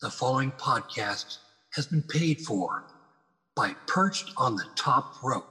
The following podcast has been paid for by Perched on the Top Rope.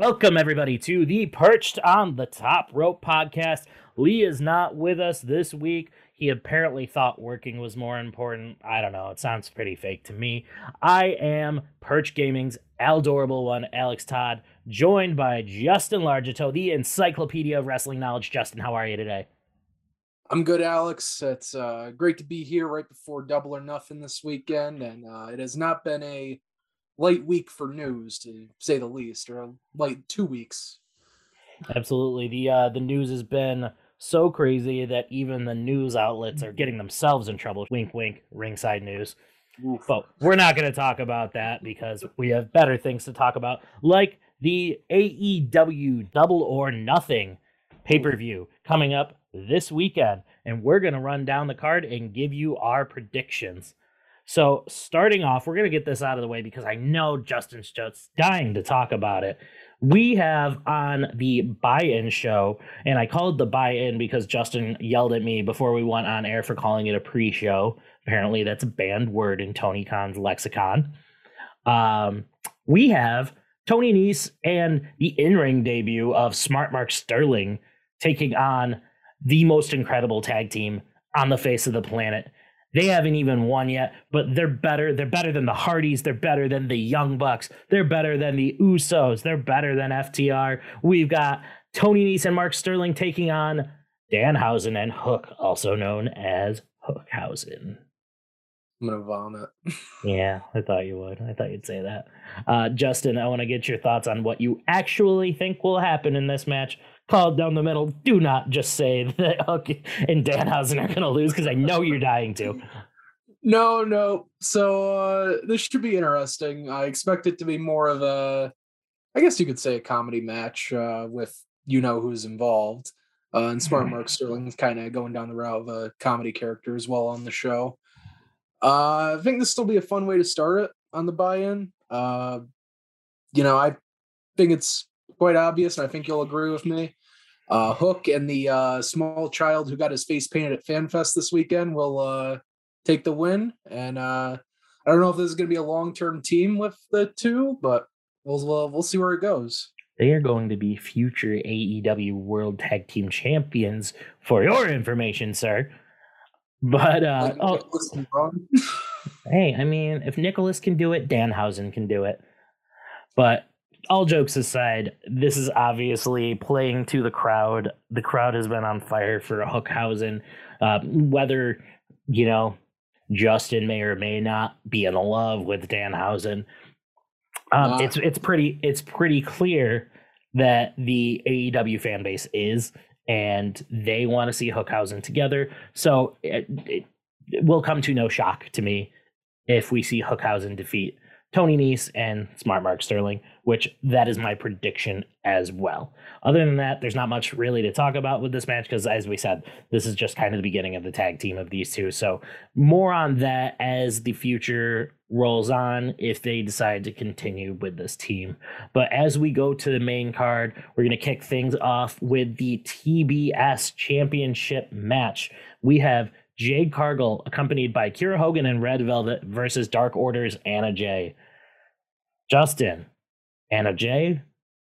Welcome, everybody, to the Perched on the Top Rope podcast. Lee is not with us this week. He apparently thought working was more important. I don't know. It sounds pretty fake to me. I am Perch Gaming's Aldorable One, Alex Todd, joined by Justin Largito, the Encyclopedia of Wrestling Knowledge. Justin, how are you today? I'm good, Alex. It's uh, great to be here right before Double or Nothing this weekend, and uh, it has not been a light week for news, to say the least, or a light two weeks. Absolutely. The uh, the news has been so crazy that even the news outlets are getting themselves in trouble. Wink, wink. Ringside News. Oof. But we're not going to talk about that because we have better things to talk about, like the AEW Double or Nothing pay per view coming up this weekend. And we're going to run down the card and give you our predictions. So, starting off, we're going to get this out of the way because I know Justin's just dying to talk about it. We have on the buy in show, and I called the buy in because Justin yelled at me before we went on air for calling it a pre show. Apparently, that's a banned word in Tony Khan's lexicon. Um, we have Tony Nese and the in ring debut of Smart Mark Sterling taking on the most incredible tag team on the face of the planet. They haven't even won yet, but they're better. They're better than the Hardys. They're better than the Young Bucks. They're better than the Usos. They're better than FTR. We've got Tony Nese and Mark Sterling taking on Danhausen and Hook, also known as Hookhausen. I'm gonna vomit. Yeah, I thought you would. I thought you'd say that. Uh, Justin, I want to get your thoughts on what you actually think will happen in this match. Call down the middle. Do not just say that Hook and Danhausen are going to lose because I know you're dying to. No, no. So uh, this should be interesting. I expect it to be more of a, I guess you could say, a comedy match uh, with you know who's involved. Uh, and Smart Mark Sterling's kind of going down the route of a comedy character as well on the show. Uh, I think this will be a fun way to start it on the buy-in. Uh, you know, I think it's quite obvious, and I think you'll agree with me. Uh, Hook and the uh, small child who got his face painted at FanFest this weekend will uh, take the win. And uh, I don't know if this is going to be a long-term team with the two, but we'll we'll, we'll see where it goes. They are going to be future AEW World Tag Team Champions, for your information, sir. But uh, oh, Nicholas and Braun. hey, I mean, if Nicholas can do it, Danhausen can do it. But all jokes aside, this is obviously playing to the crowd. The crowd has been on fire for Hookhausen. Uh, whether, you know, Justin may or may not be in love with Danhausen. Um, Ah. it's it's pretty it's pretty clear that the AEW fan base is, and they want to see Hookhausen together. So it, it, it will come to no shock to me if we see Hookhausen defeat Tony Nese and Smart Mark Sterling, which that is my prediction as well. Other than that, there's not much really to talk about with this match because, as we said, this is just kind of the beginning of the tag team of these two. So, more on that as the future rolls on if they decide to continue with this team. But as we go to the main card, we're going to kick things off with the TBS Championship match. We have Jade Cargill, accompanied by Kiera Hogan and Red Velvet, versus Dark Order's Anna Jay. Justin, Anna Jay,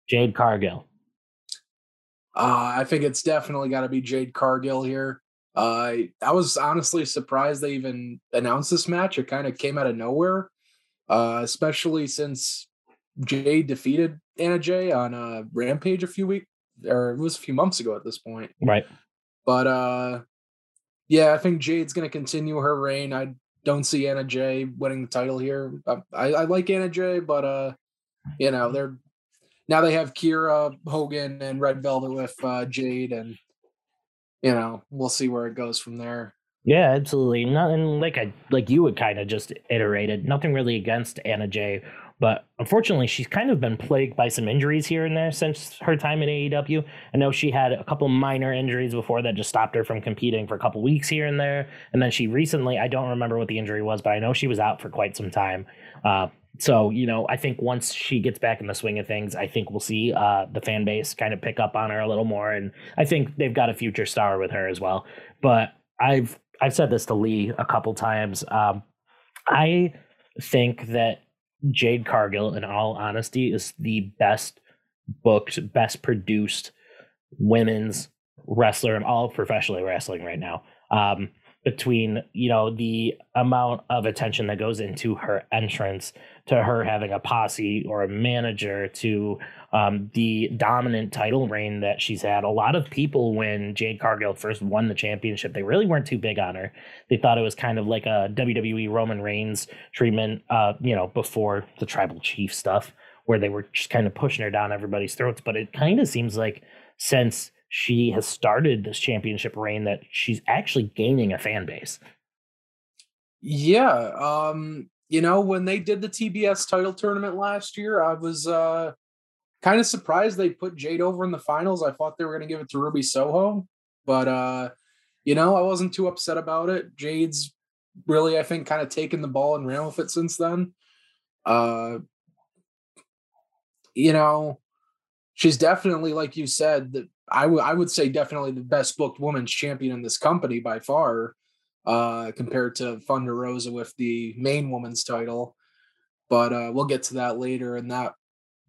Jade Cargill. Uh, I think it's definitely got to be Jade Cargill here. Uh, I was honestly surprised they even announced this match. It kind of came out of nowhere, uh, especially since Jade defeated Anna Jay on uh, Rampage a few weeks, or it was a few months ago at this point. Right. But uh, yeah, I think Jade's going to continue her reign. I don't see Anna Jay winning the title here. I, I, like Anna Jay, but uh, you know they're now they have Kiera Hogan and Red Velvet with uh, Jade, and you know we'll see where it goes from there. Yeah, absolutely. Nothing like I like you would kind of just iterated. Nothing really against Anna Jay but unfortunately, she's kind of been plagued by some injuries here and there since her time in AEW. I know she had a couple minor injuries before that just stopped her from competing for a couple weeks here and there. And then she recently, I don't remember what the injury was, but I know she was out for quite some time. Uh, so, you know, I think once she gets back in the swing of things, I think we'll see uh, the fan base kind of pick up on her a little more. And I think they've got a future star with her as well. But I've I've said this to Lee a couple times. Um, I think that Jade Cargill, in all honesty, is the best booked, best produced women's wrestler in all of professional wrestling right now. Um, between you know the amount of attention that goes into her entrance to her having a posse or a manager to um, the dominant title reign that she's had. A lot of people when jade cargill first won the championship they really weren't too big on her. They thought it was kind of like a wwe roman reigns treatment uh, you know before the tribal chief stuff where they were just kind of pushing her down everybody's throats. But it kind of seems like since she has started this championship reign that she's actually gaining a fan base. Yeah, um, you know, when they did the TBS title tournament last year, I was uh kind of surprised they put Jade over in the finals. I thought they were going to give it to Ruby Soho, but uh you know, I wasn't too upset about it. Jade's really I think kind of taken the ball and ran with it since then. Uh you know, she's definitely like you said that I, would say definitely the best booked women's champion in this company by far, uh, compared to Thunder Rosa with the main women's title. But uh, we'll get to that later in that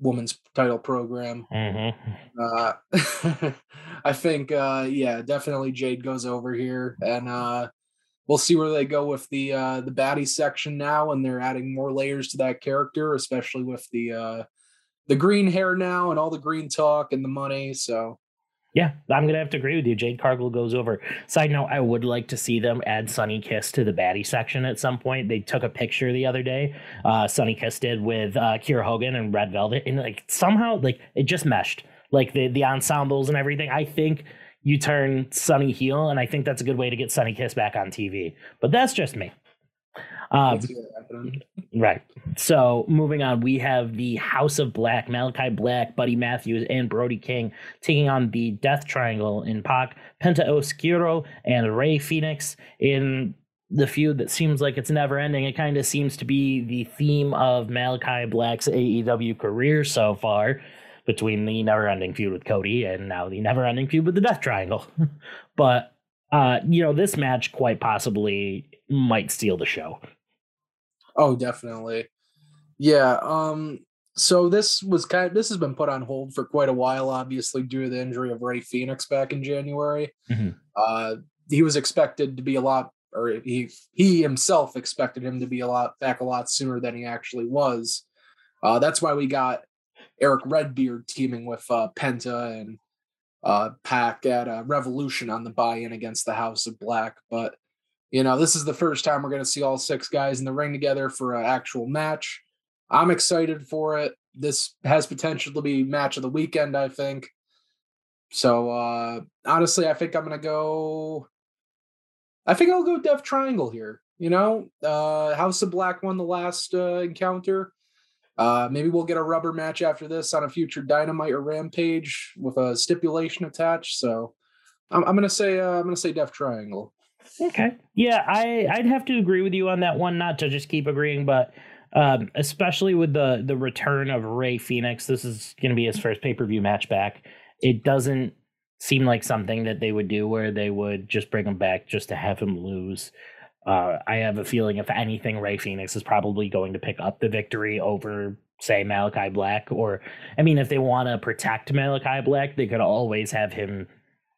women's title program. Mm-hmm. Uh, I think, uh, yeah, definitely Jade goes over here, and uh, we'll see where they go with the uh, the baddie section now, and they're adding more layers to that character, especially with the uh, the green hair now and all the green talk and the money. So yeah, I'm gonna have to agree with you. Jade Cargill goes over. Side note: I would like to see them add Sunny Kiss to the baddie section at some point. They took a picture the other day. Uh, Sunny Kiss did with uh, Kiera Hogan and Red Velvet, and like somehow like it just meshed. Like the the ensembles and everything. I think you turn Sunny heel, and I think that's a good way to get Sunny Kiss back on TV. But that's just me. Um, right. So moving on, we have the House of Black, Malachi Black, Buddy Matthews, and Brody King taking on the Death Triangle in Pac, Penta Oscuro, and Rey Fenix in the feud that seems like it's never ending. It kind of seems to be the theme of Malachi Black's AEW career so far between the never ending feud with Cody and now the never ending feud with the Death Triangle. but, uh, you know, this match quite possibly might steal the show. Oh, definitely. Yeah. Um. So this was kind of this has been put on hold for quite a while, obviously due to the injury of Rey Fenix back in January. Mm-hmm. Uh, he was expected to be a lot, or he he himself expected him to be a lot back a lot sooner than he actually was. Uh, that's why we got Eric Redbeard teaming with uh, Penta and uh, Pac at uh, Revolution on the buy-in against the House of Black. But you know, this is the first time we're going to see all six guys in the ring together for an actual match. I'm excited for it. This has potential to be match of the weekend, I think. So uh honestly, I think I'm gonna go. I think I'll go Death Triangle here. You know, uh House of Black won the last uh, encounter. Uh maybe we'll get a rubber match after this on a future Dynamite or Rampage with a stipulation attached. So I'm, I'm gonna say uh, I'm gonna say Death Triangle. Okay. Yeah, I I'd have to agree with you on that one. Not to just keep agreeing, but um, especially with the the return of Rey Fenix, this is going to be his first pay per view match back. It doesn't seem like something that they would do where they would just bring him back just to have him lose. Uh, I have a feeling, if anything, Rey Fenix is probably going to pick up the victory over, say, Malachi Black. Or, I mean, if they want to protect Malachi Black, they could always have him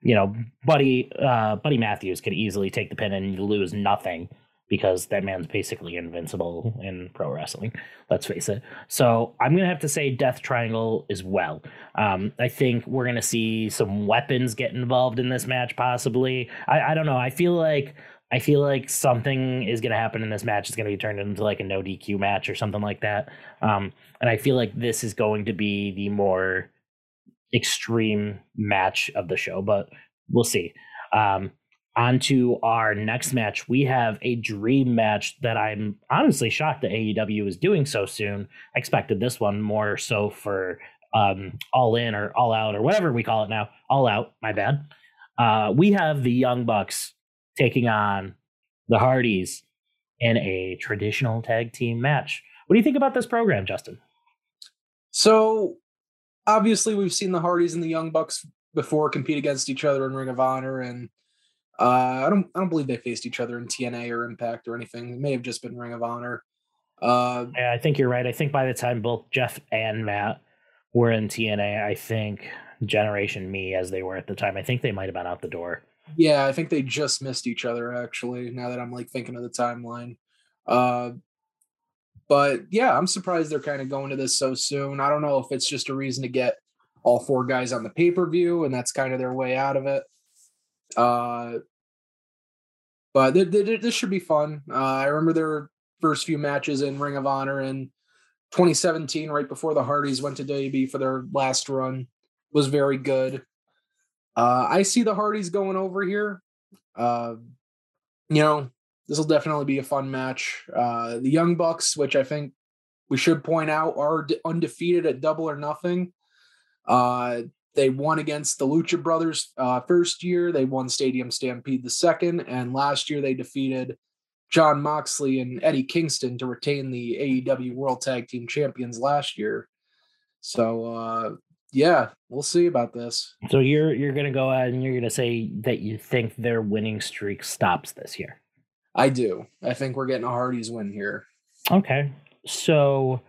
you know, Buddy uh, Buddy Matthews could easily take the pin and you lose nothing because that man's basically invincible in pro wrestling. Let's face it. So I'm gonna have to say Death Triangle as well. Um, I think we're gonna see some weapons get involved in this match, possibly. I, I don't know. I feel like I feel like something is going to happen in this match. It's going to be turned into like a no DQ match or something like that. Um, and I feel like this is going to be the more extreme match of the show, but we'll see. Um, on to our next match. We have a dream match that I'm honestly shocked that AEW is doing so soon. I expected this one more so for um, All In or All Out or whatever we call it now. All Out, my bad. Uh, we have the Young Bucks taking on the Hardys in a traditional tag team match. What do you think about this program, Justin? So, obviously, we've seen the Hardys and the Young Bucks before compete against each other in Ring of Honor, and uh, I don't I don't believe they faced each other in TNA or Impact or anything. It may have just been Ring of Honor. Uh, yeah, I think you're right. I think by the time both Jeff and Matt were in TNA, I think Generation Me, as they were at the time, I think they might have been out the door. Yeah, I think they just missed each other actually. Now that I'm like thinking of the timeline, uh, but yeah, I'm surprised they're kind of going to this so soon. I don't know if it's just a reason to get all four guys on the pay per view, and that's kind of their way out of it. Uh, but th- th- this should be fun. Uh, I remember their first few matches in Ring of Honor in 2017, right before the Hardys went to WWE for their last run, was very good. Uh, I see the Hardys going over here. Uh, you know, this will definitely be a fun match. Uh, the Young Bucks, which I think we should point out, are undefeated at Double or Nothing. Uh, they won against the Lucha Brothers uh, first year. They won Stadium Stampede the second, and last year they defeated Jon Moxley and Eddie Kingston to retain the AEW World Tag Team Champions last year. So uh, yeah, we'll see about this. So you're you're gonna go ahead and you're gonna say that you think their winning streak stops this year. I do. I think we're getting a Hardy's win here. Okay. So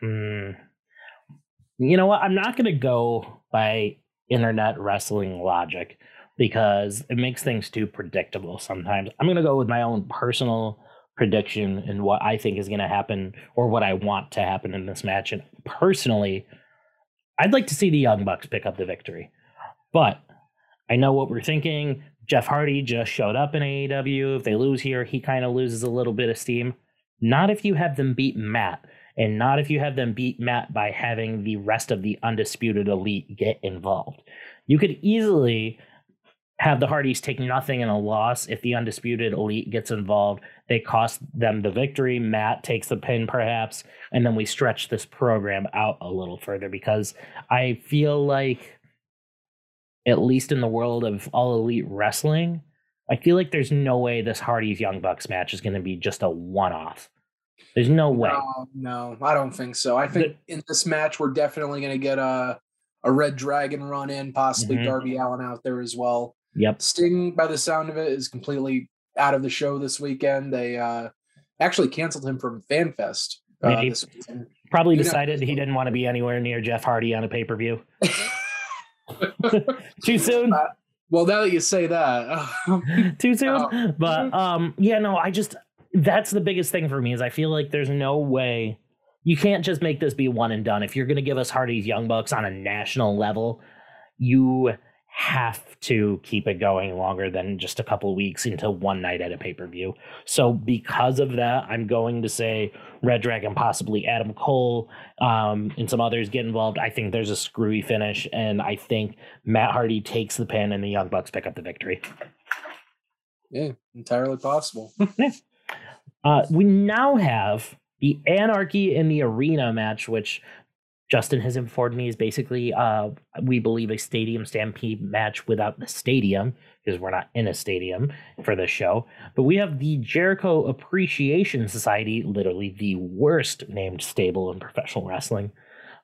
hmm, you know what? I'm not gonna go by internet wrestling logic because it makes things too predictable sometimes. I'm gonna go with my own personal prediction and what I think is going to happen or what I want to happen in this match. And personally, I'd like to see the Young Bucks pick up the victory. But I know what we're thinking. Jeff Hardy just showed up in AEW. If they lose here, he kind of loses a little bit of steam. Not if you have them beat Matt, and not if you have them beat Matt by having the rest of the undisputed elite get involved. You could easily have the Hardys take nothing in a loss if the undisputed elite gets involved. They cost them the victory. Matt takes the pin, perhaps, and then we stretch this program out a little further because I feel like, at least in the world of all elite wrestling, I feel like there's no way this Hardys Young Bucks match is going to be just a one off. There's no way. No, no, I don't think so. I think the, in this match, we're definitely going to get a a Red Dragon run in, possibly mm-hmm. Darby Allin out there as well. Yep. Sting, by the sound of it, is completely out of the show this weekend. They uh, actually canceled him from FanFest. Uh, this Probably you decided know. he didn't want to be anywhere near Jeff Hardy on a pay per view. Too soon. Uh, well, now that you say that, too soon. Oh. But um, yeah, no, I just that's the biggest thing for me is I feel like there's no way you can't just make this be one and done. If you're going to give us Hardy's Young Bucks on a national level, you have to keep it going longer than just a couple weeks into one night at a pay per view. So, because of that, I'm going to say Red Dragon, possibly Adam Cole, um, and some others get involved. I think there's a screwy finish, and I think Matt Hardy takes the pin and the Young Bucks pick up the victory. Yeah, entirely possible. yeah. Uh, we now have the Anarchy in the Arena match, which Justin has informed me is basically, uh, we believe, a stadium stampede match without the stadium because we're not in a stadium for this show. But we have the Jericho Appreciation Society, literally the worst named stable in professional wrestling,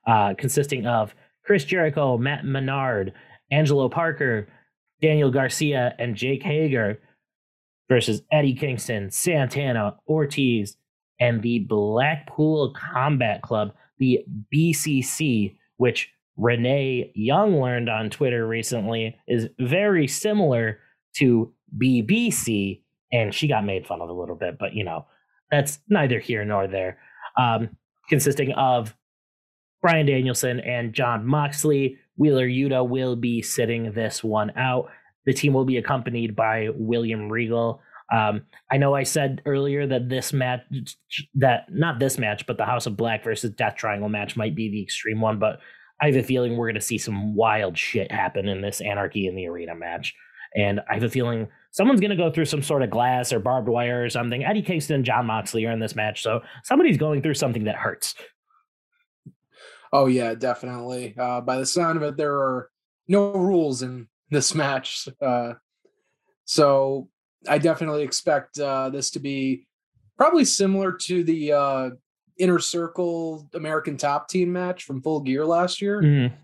uh, consisting of Chris Jericho, Matt Menard, Angelo Parker, Daniel Garcia, and Jake Hager versus Eddie Kingston, Santana, Ortiz, and the Blackpool Combat Club the BCC, which Renee Young learned on Twitter recently, is very similar to BBC, and she got made fun of a little bit, but you know, that's neither here nor there. Um, consisting of Brian Danielson and Jon Moxley. Wheeler Yuta will be sitting this one out. The team will be accompanied by William Regal, um, I know I said earlier that this match, that not this match, but the House of Black versus Death Triangle match might be the extreme one, but I have a feeling we're going to see some wild shit happen in this Anarchy in the Arena match. And I have a feeling someone's going to go through some sort of glass or barbed wire or something. Eddie Kingston and Jon Moxley are in this match. So somebody's going through something that hurts. Oh, yeah, definitely. Uh, by the sound of it, there are no rules in this match. Uh, so I definitely expect uh, this to be probably similar to the uh, inner circle American top team match from Full Gear last year. Mm-hmm.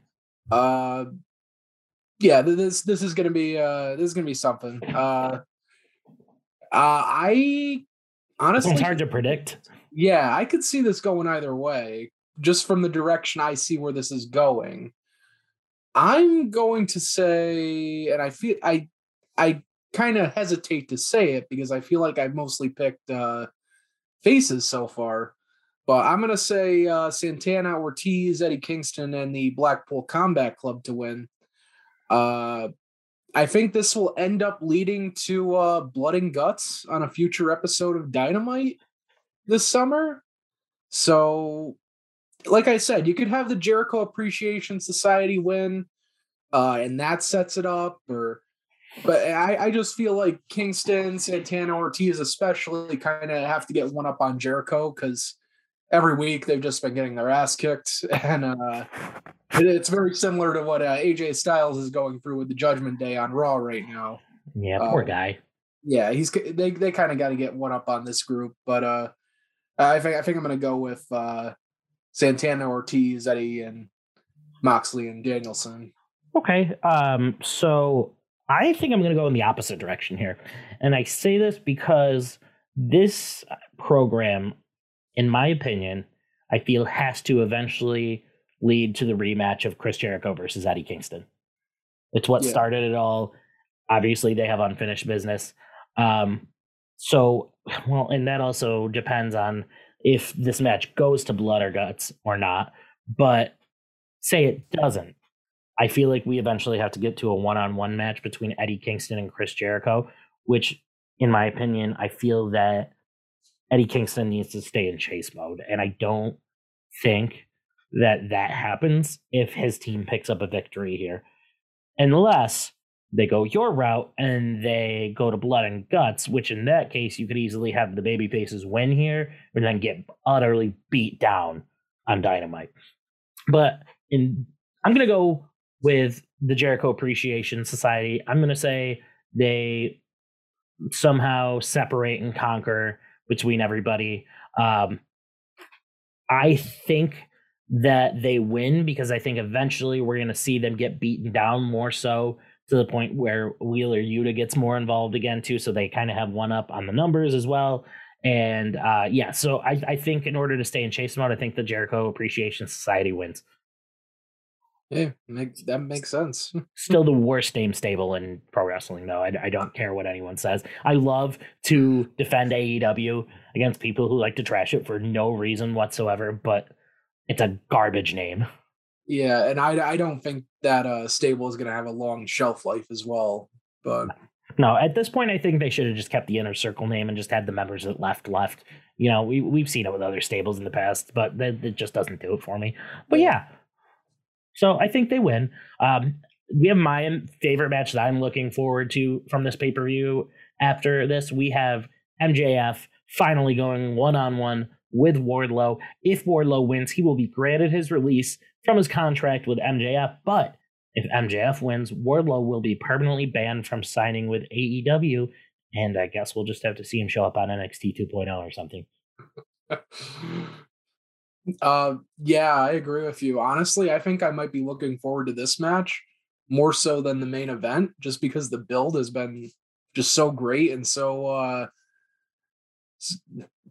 Uh, yeah, this this is gonna be uh, this is gonna be something. Uh, uh, I honestly, it's hard to predict. Yeah, I could see this going either way, just from the direction I see where this is going. I'm going to say, and I feel I I kind of hesitate to say it because I feel like I've mostly picked uh, faces so far. But I'm going to say uh, Santana, Ortiz, Eddie Kingston, and the Blackpool Combat Club to win. Uh, I think this will end up leading to uh, Blood and Guts on a future episode of Dynamite this summer. So, like I said, you could have the Jericho Appreciation Society win, uh, and that sets it up, or but I, I just feel like Kingston, Santana, Ortiz, especially, kind of have to get one up on Jericho because every week they've just been getting their ass kicked, and uh, it, it's very similar to what uh, AJ Styles is going through with the Judgment Day on Raw right now. Yeah, poor um, guy. Yeah, he's they they kind of got to get one up on this group, but uh, I think I think I'm gonna go with uh, Santana, Ortiz, Eddie, and Moxley and Danielson. Okay, um, so I think I'm going to go in the opposite direction here. And I say this because this program, in my opinion, I feel has to eventually lead to the rematch of Chris Jericho versus Eddie Kingston. It's what yeah. started it all. Obviously, they have unfinished business. Um, so, well, and that also depends on if this match goes to blood or guts or not. But say it doesn't. I feel like we eventually have to get to a one on one match between Eddie Kingston and Chris Jericho, which, in my opinion, I feel that Eddie Kingston needs to stay in chase mode. And I don't think that that happens if his team picks up a victory here. Unless they go your route and they go to blood and guts, which in that case you could easily have the baby faces win here and then get utterly beat down on dynamite. But in I'm gonna go with the Jericho Appreciation Society, I'm going to say they somehow separate and conquer between everybody. Um, I think that they win because I think eventually we're going to see them get beaten down more so to the point where Wheeler Yuta gets more involved again too. So they kind of have one up on the numbers as well. And uh, yeah, so I, I think in order to stay in chase mode, I think the Jericho Appreciation Society wins. Yeah, makes that makes sense. Still the worst name stable in pro wrestling, though. I, I don't care what anyone says. I love to defend AEW against people who like to trash it for no reason whatsoever, but it's a garbage name. Yeah, and I, I don't think that uh, stable is going to have a long shelf life as well. But no, at this point, I think they should have just kept the inner circle name and just had the members that left left. You know, we we've seen it with other stables in the past, but that, it just doesn't do it for me. But yeah, so I think they win. Um, we have my favorite match that I'm looking forward to from this pay per view. After this, we have MJF finally going one on one with Wardlow. If Wardlow wins, he will be granted his release from his contract with MJF. But if MJF wins, Wardlow will be permanently banned from signing with AEW. And I guess we'll just have to see him show up on NXT 2.0 or something. Uh, yeah, I agree with you. Honestly, I think I might be looking forward to this match more so than the main event, just because the build has been just so great and so uh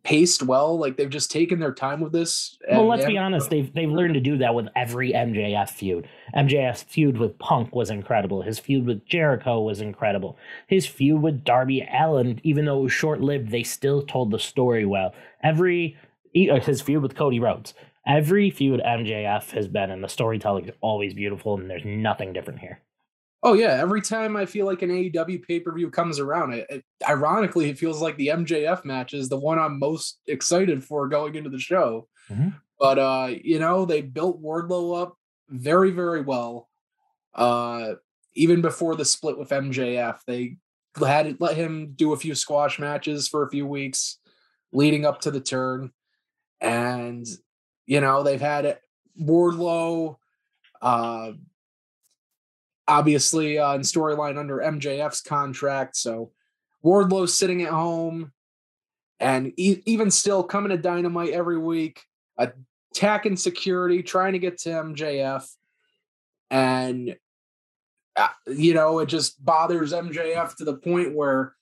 paced well. Like they've just taken their time with this. Well, let's be honest, they've they've learned to do that with every MJF feud. MJF's feud with Punk was incredible. His feud with Jericho was incredible. His feud with Darby Allin, even though it was short lived, they still told the story well. Every his feud with Cody Rhodes. Every feud MJF has been, and the storytelling is always beautiful, and there's nothing different here. Oh yeah, every time I feel like an AEW pay per view comes around, it, it, ironically it feels like the MJF match is the one I'm most excited for going into the show. Mm-hmm. But uh, you know, they built Wardlow up very very well. Uh, even before the split with MJF, they had let him do a few squash matches for a few weeks leading up to the turn. And, you know, they've had Wardlow, uh, obviously uh, in storyline under MJF's contract. So Wardlow's sitting at home and e- even still coming to Dynamite every week, attacking security, trying to get to MJF. And, uh, you know, it just bothers MJF to the point where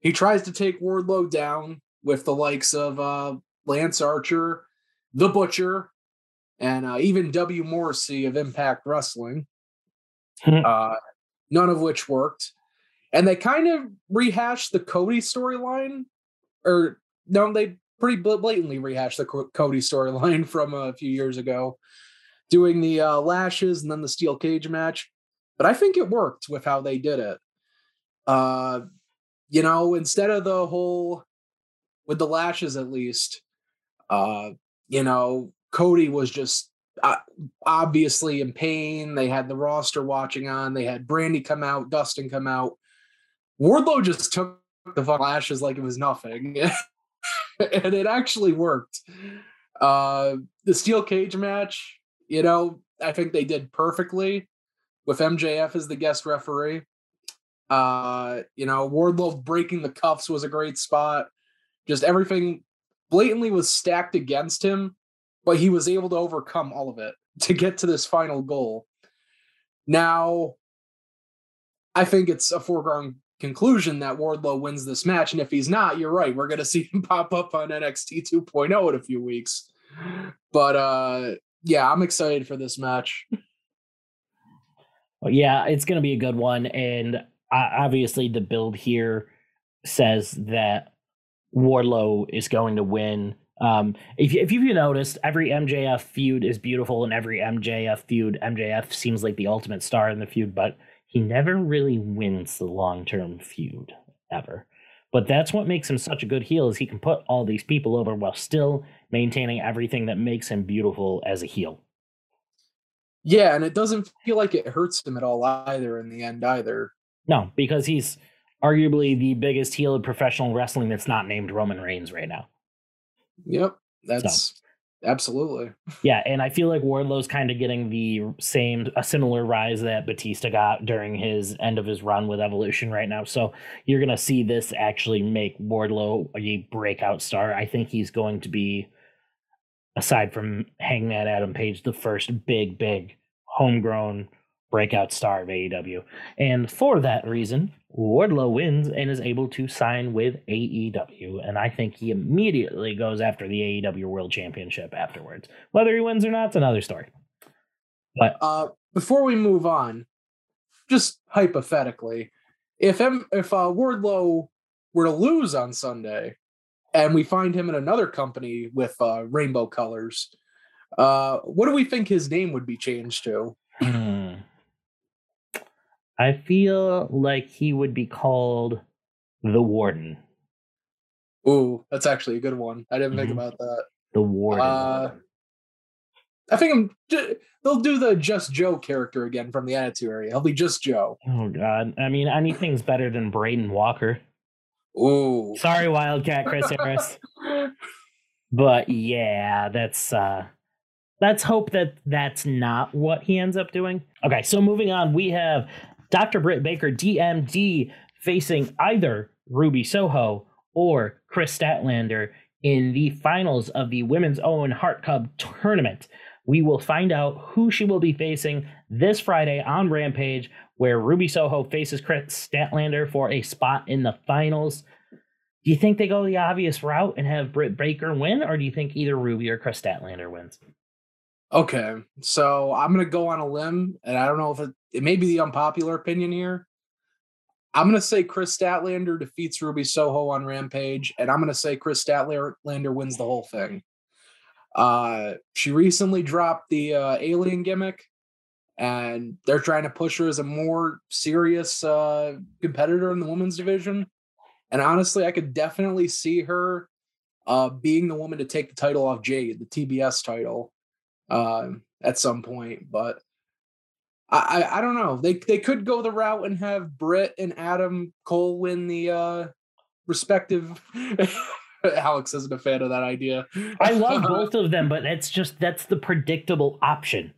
he tries to take Wardlow down with the likes of uh, Lance Archer, The Butcher, and uh, even W. Morrissey of Impact Wrestling. Hmm. uh, none of which worked. And they kind of rehashed the Cody storyline, or no, they pretty blatantly rehashed the Cody storyline from a few years ago, doing the uh, lashes and then the steel cage match. But I think it worked with how they did it. Uh, you know, instead of the whole with the lashes, at least, uh, you know, Cody was just uh, obviously in pain. They had the roster watching on. They had Brandi come out, Dustin come out. Wardlow just took the lashes like it was nothing, and it actually worked. Uh, the steel cage match, you know, I think they did perfectly with MJF as the guest referee. Uh, you know, Wardlow breaking the cuffs was a great spot. Just everything blatantly was stacked against him but he was able to overcome all of it to get to this final goal. Now, I think it's a foregone conclusion that Wardlow wins this match. And if he's not, you're right. We're going to see him pop up on NXT 2.0 in a few weeks. But uh, yeah, I'm excited for this match. Well, yeah, it's going to be a good one. And uh, obviously, the build here says that Wardlow is going to win. Um, if, if you've noticed, every MJF feud is beautiful, and every MJF feud, MJF seems like the ultimate star in the feud, but he never really wins the long term feud ever. But that's what makes him such a good heel is he can put all these people over while still maintaining everything that makes him beautiful as a heel. Yeah, and it doesn't feel like it hurts him at all either in the end either. No, because he's arguably the biggest heel in professional wrestling that's not named Roman Reigns right now. Yep, that's so. absolutely. Yeah, and I feel like Wardlow's kind of getting the same, a similar rise that Batista got during his end of his run with Evolution right now. So you're gonna see this actually make Wardlow a breakout star. I think he's going to be, aside from Hangman Adam Page, the first big, big homegrown breakout star of AEW. And for that reason, Wardlow wins and is able to sign with AEW. And I think he immediately goes after the AEW World Championship afterwards. Whether he wins or not, it's another story. But uh, before we move on, just hypothetically, if M- if uh, Wardlow were to lose on Sunday, and we find him in another company with uh, rainbow colors, uh, what do we think his name would be changed to? I feel like he would be called the Warden. Ooh, that's actually a good one. I didn't mm-hmm. think about that. The Warden. Uh, I think I'm. They'll do the Just Joe character again from the Attitude Era. He'll be Just Joe. Oh God! I mean, anything's better than Braden Walker. Ooh. Sorry, Wildcat Chris Harris. but yeah, that's uh let's hope that that's not what he ends up doing. Okay, so moving on, we have Dr. Britt Baker, DMD, facing either Ruby Soho or Kris Statlander in the finals of the Women's Owen Hart Cup tournament. We will find out who she will be facing this Friday on Rampage, where Ruby Soho faces Kris Statlander for a spot in the finals. Do you think they go the obvious route and have Britt Baker win, or do you think either Ruby or Kris Statlander wins? Okay, so I'm gonna go on a limb, and I don't know if it, it may be the unpopular opinion here. I'm gonna say Kris Statlander defeats Ruby Soho on Rampage, and I'm gonna say Kris Statlander wins the whole thing. Uh, she recently dropped the uh, alien gimmick, and they're trying to push her as a more serious uh, competitor in the women's division. And honestly, I could definitely see her uh, being the woman to take the title off Jade, the TBS title uh, at some point. But I, I I don't know. They they could go the route and have Britt and Adam Cole win the uh respective. Alex isn't a fan of that idea. I love both of them, but that's just that's the predictable option.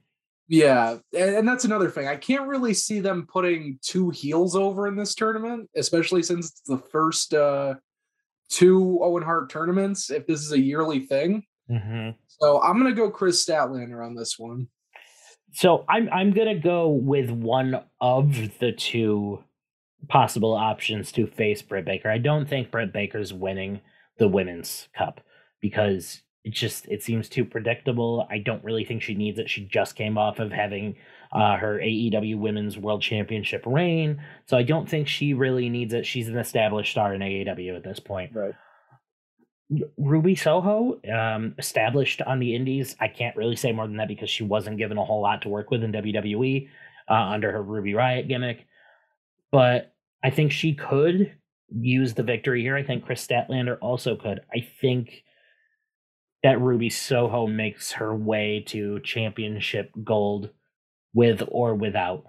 Yeah, and, and that's another thing. I can't really see them putting two heels over in this tournament, especially since it's the first uh two Owen Hart tournaments. If this is a yearly thing, Mm-hmm. so I'm gonna go Kris Statlander on this one. So I'm I'm gonna go with one of the two possible options to face Britt Baker. I don't think Britt Baker's winning the women's cup because it just it seems too predictable. I don't really think she needs it. She just came off of having uh, her AEW Women's World Championship reign, so I don't think she really needs it. She's an established star in AEW at this point. Right. Ruby Soho, um, established on the Indies. I can't really say more than that because she wasn't given a whole lot to work with in WWE uh, under her Ruby Riot gimmick. But I think she could use the victory here. I think Kris Statlander also could. I think that Ruby Soho makes her way to championship gold with or without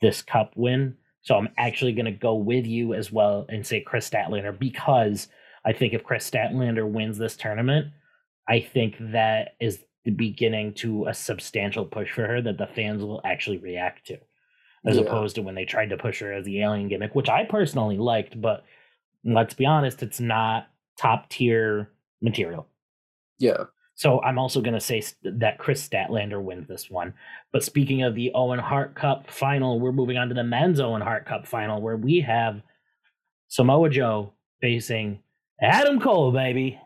this cup win. So I'm actually going to go with you as well and say Kris Statlander because I think if Kris Statlander wins this tournament, I think that is the beginning to a substantial push for her that the fans will actually react to, as Yeah. opposed to when they tried to push her as the alien gimmick, which I personally liked, but let's be honest, it's not top tier material. Yeah. So I'm also going to say that Kris Statlander wins this one. But speaking of the Owen Hart Cup final, we're moving on to the men's Owen Hart Cup final where we have Samoa Joe facing Adam Cole, baby.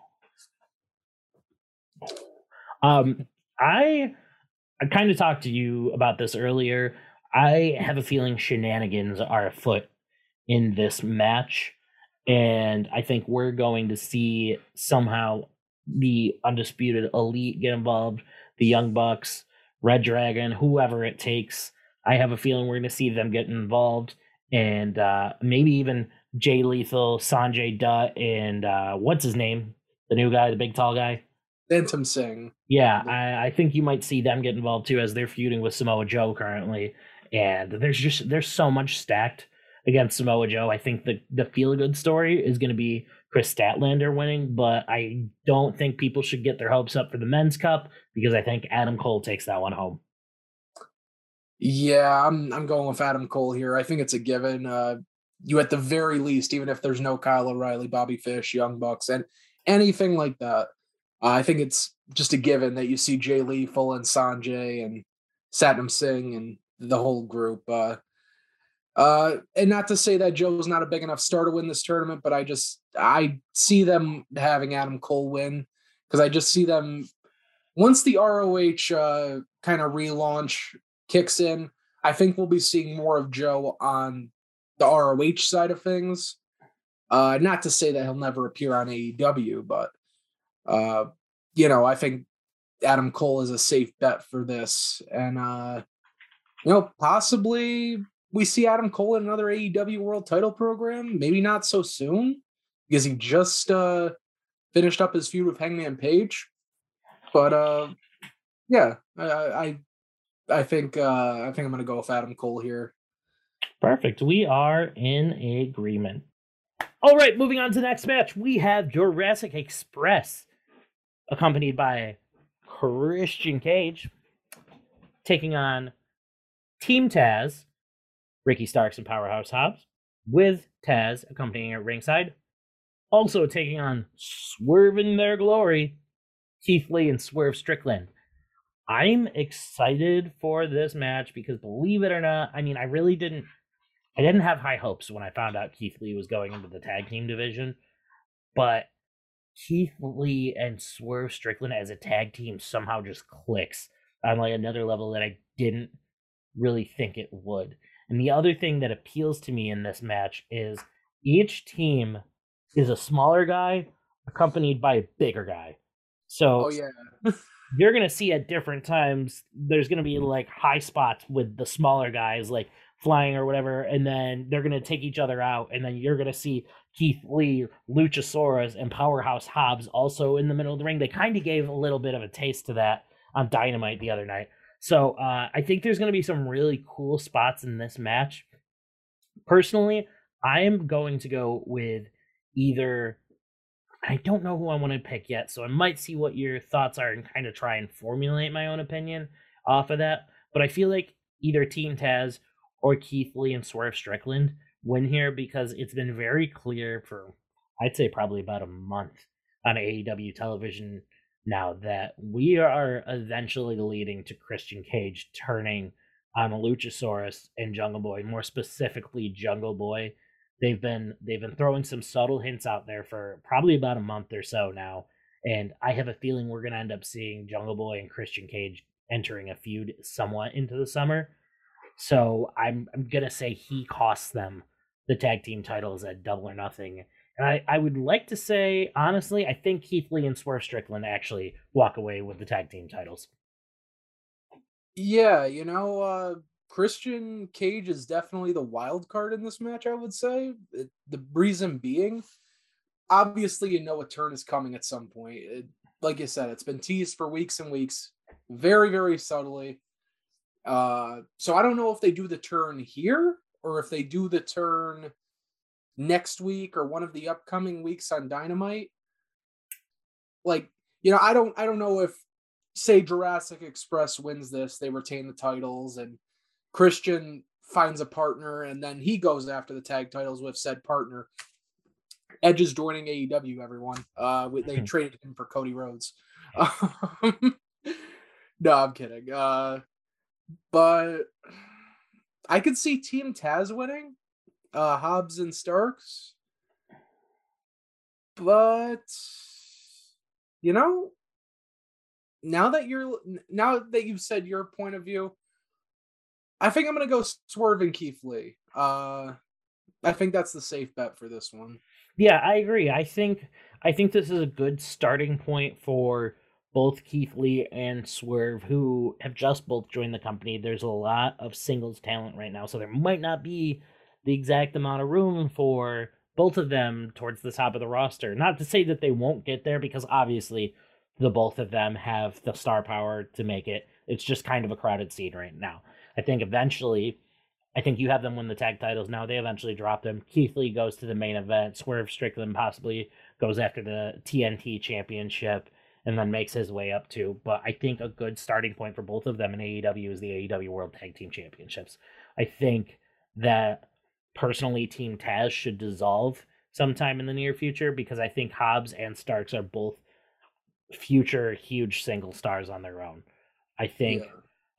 Um, I I kind of talked to you about this earlier. I have a feeling shenanigans are afoot in this match, and I think we're going to see somehow the undisputed elite get involved, the Young Bucks, Red Dragon, whoever it takes. I have a feeling we're going to see them get involved, and uh, maybe even Jay Lethal, Sanjay Dutt, and uh, what's his name, the new guy, the big tall guy. Satnam Singh. Yeah, I, I think you might see them get involved too, as they're feuding with Samoa Joe currently, and there's just there's so much stacked against Samoa Joe. I think the the feel good story is going to be Kris Statlander winning, but I don't think people should get their hopes up for the men's cup because I think Adam Cole takes that one home. Yeah, I'm I'm going with Adam Cole here. I think it's a given. Uh, you at the very least, even if there's no Kyle O'Reilly, Bobby Fish, Young Bucks, and anything like that, uh, I think it's just a given that you see Jay Lethal and Sanjay and Satnam Singh and the whole group. Uh, uh, and not to say that Joe's not a big enough star to win this tournament, but I just I see them having Adam Cole win because I just see them once the ROH uh, kind of relaunch kicks in. I think we'll be seeing more of Joe on the ROH side of things. Uh, not to say that he'll never appear on AEW, but uh, you know, I think Adam Cole is a safe bet for this, and uh, you know, possibly we see Adam Cole in another AEW World Title program. Maybe not so soon because he just uh, finished up his feud with Hangman Page. But uh, yeah, I, I I think uh, I think I'm gonna go with Adam Cole here. Perfect. We are in agreement. All right, moving on to the next match. We have Jurassic Express, accompanied by Christian Cage, taking on Team Taz, Ricky Starks and Powerhouse Hobbs, with Taz accompanying at ringside. Also taking on Swerving Their Glory, Keith Lee and Swerve Strickland. I'm excited for this match because believe it or not, I mean, I really didn't I didn't have high hopes when I found out Keith Lee was going into the tag team division, but Keith Lee and Swerve Strickland as a tag team somehow just clicks on like another level that I didn't really think it would. And the other thing that appeals to me in this match is each team is a smaller guy accompanied by a bigger guy. So Oh yeah, you're gonna see at different times there's gonna be like high spots with the smaller guys like flying or whatever and then they're gonna take each other out and then you're gonna see keith lee luchasaurus and powerhouse hobbs also in the middle of the ring they kind of gave a little bit of a taste to that on dynamite the other night So uh, I think there's to be some really cool spots in this match. Personally, I am going to go with either. I don't know who I want to pick yet, so I might see what your thoughts are and kind of try and formulate my own opinion off of that. But I feel like either Team Taz or Keith Lee and Swerve Strickland win here because it's been very clear for I'd say probably about a month on AEW television now that we are eventually leading to Christian Cage turning on Luchasaurus and Jungle Boy, more specifically Jungle Boy. They've been they've been throwing some subtle hints out there for probably about a month or so now, and I have a feeling we're gonna end up seeing Jungle Boy and Christian Cage entering a feud somewhat into the summer. So I'm I'm gonna say he costs them the tag team titles at Double or Nothing and I, I would like to say, honestly, I think Keith Lee and Swerve Strickland actually walk away with the tag team titles. Yeah, you know, uh, Christian Cage is definitely the wild card in this match, I would say. The reason being, obviously, you know a turn is coming at some point. It, like you said, it's been teased for weeks and weeks, very, very subtly. Uh, so I don't know if they do the turn here or if they do the turn next week or one of the upcoming weeks on Dynamite. Like, you know, I don't I don't know if say Jurassic Express wins this, they retain the titles and Christian finds a partner and then he goes after the tag titles with said partner. Edge is joining AEW, everyone. Uh, they traded him for Cody Rhodes. Um, no, I'm kidding. Uh, but I could see Team Taz winning uh, Hobbs and Starks. But you know, now that you're now that you've said your point of view, I think I'm gonna go Swerve and Keith Lee. Uh, I think that's the safe bet for this one. Yeah, I agree. I think I think this is a good starting point for both Keith Lee and Swerve, who have just both joined the company. There's a lot of singles talent right now, so there might not be the exact amount of room for both of them towards the top of the roster. Not to say that they won't get there, because obviously the both of them have the star power to make it. It's just kind of a crowded scene right now. I think eventually, I think you have them win the tag titles. Now they eventually drop them. Keith Lee goes to the main event. Swerve Strickland possibly goes after the TNT championship and then makes his way up to. But I think a good starting point for both of them in AEW is the AEW World Tag Team Championships. I think that personally Team Taz should dissolve sometime in the near future because I think Hobbs and Starks are both future huge single stars on their own. I think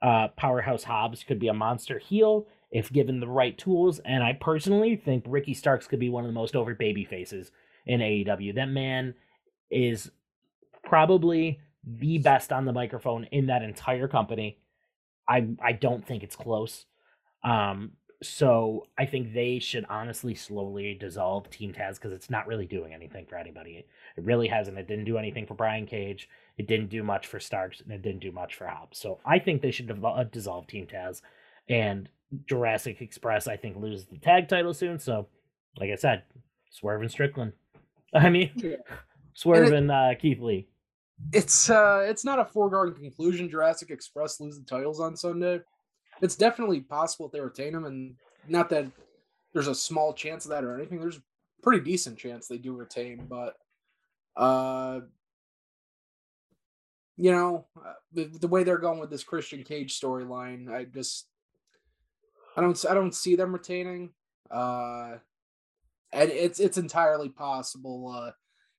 yeah. uh, Powerhouse Hobbs could be a monster heel if given the right tools, and I personally think Ricky Starks could be one of the most over baby faces in AEW. That man is probably the best on the microphone in that entire company. I I don't think it's close. Um, so I think they should honestly slowly dissolve Team Taz because it's not really doing anything for anybody. It really hasn't. It didn't do anything for Brian Cage. It didn't do much for Starks, and it didn't do much for Hobbs. So I think they should uh, dissolve Team Taz, and Jurassic Express. I think loses the tag title soon. So, like I said, Swerve and Strickland. I mean, yeah. Swerve and, it, and uh, Keith Lee. It's uh, it's not a foregone conclusion. Jurassic Express lose the titles on Sunday it's definitely possible if they retain them, and not that there's a small chance of that or anything. There's a pretty decent chance they do retain, but uh, you know, uh, the, the way they're going with this Christian Cage storyline, I just I don't I don't see them retaining. Uh, and it's it's entirely possible. Uh,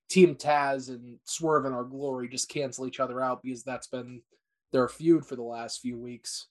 Team Taz and Swerve and Our Glory just cancel each other out because that's been their feud for the last few weeks.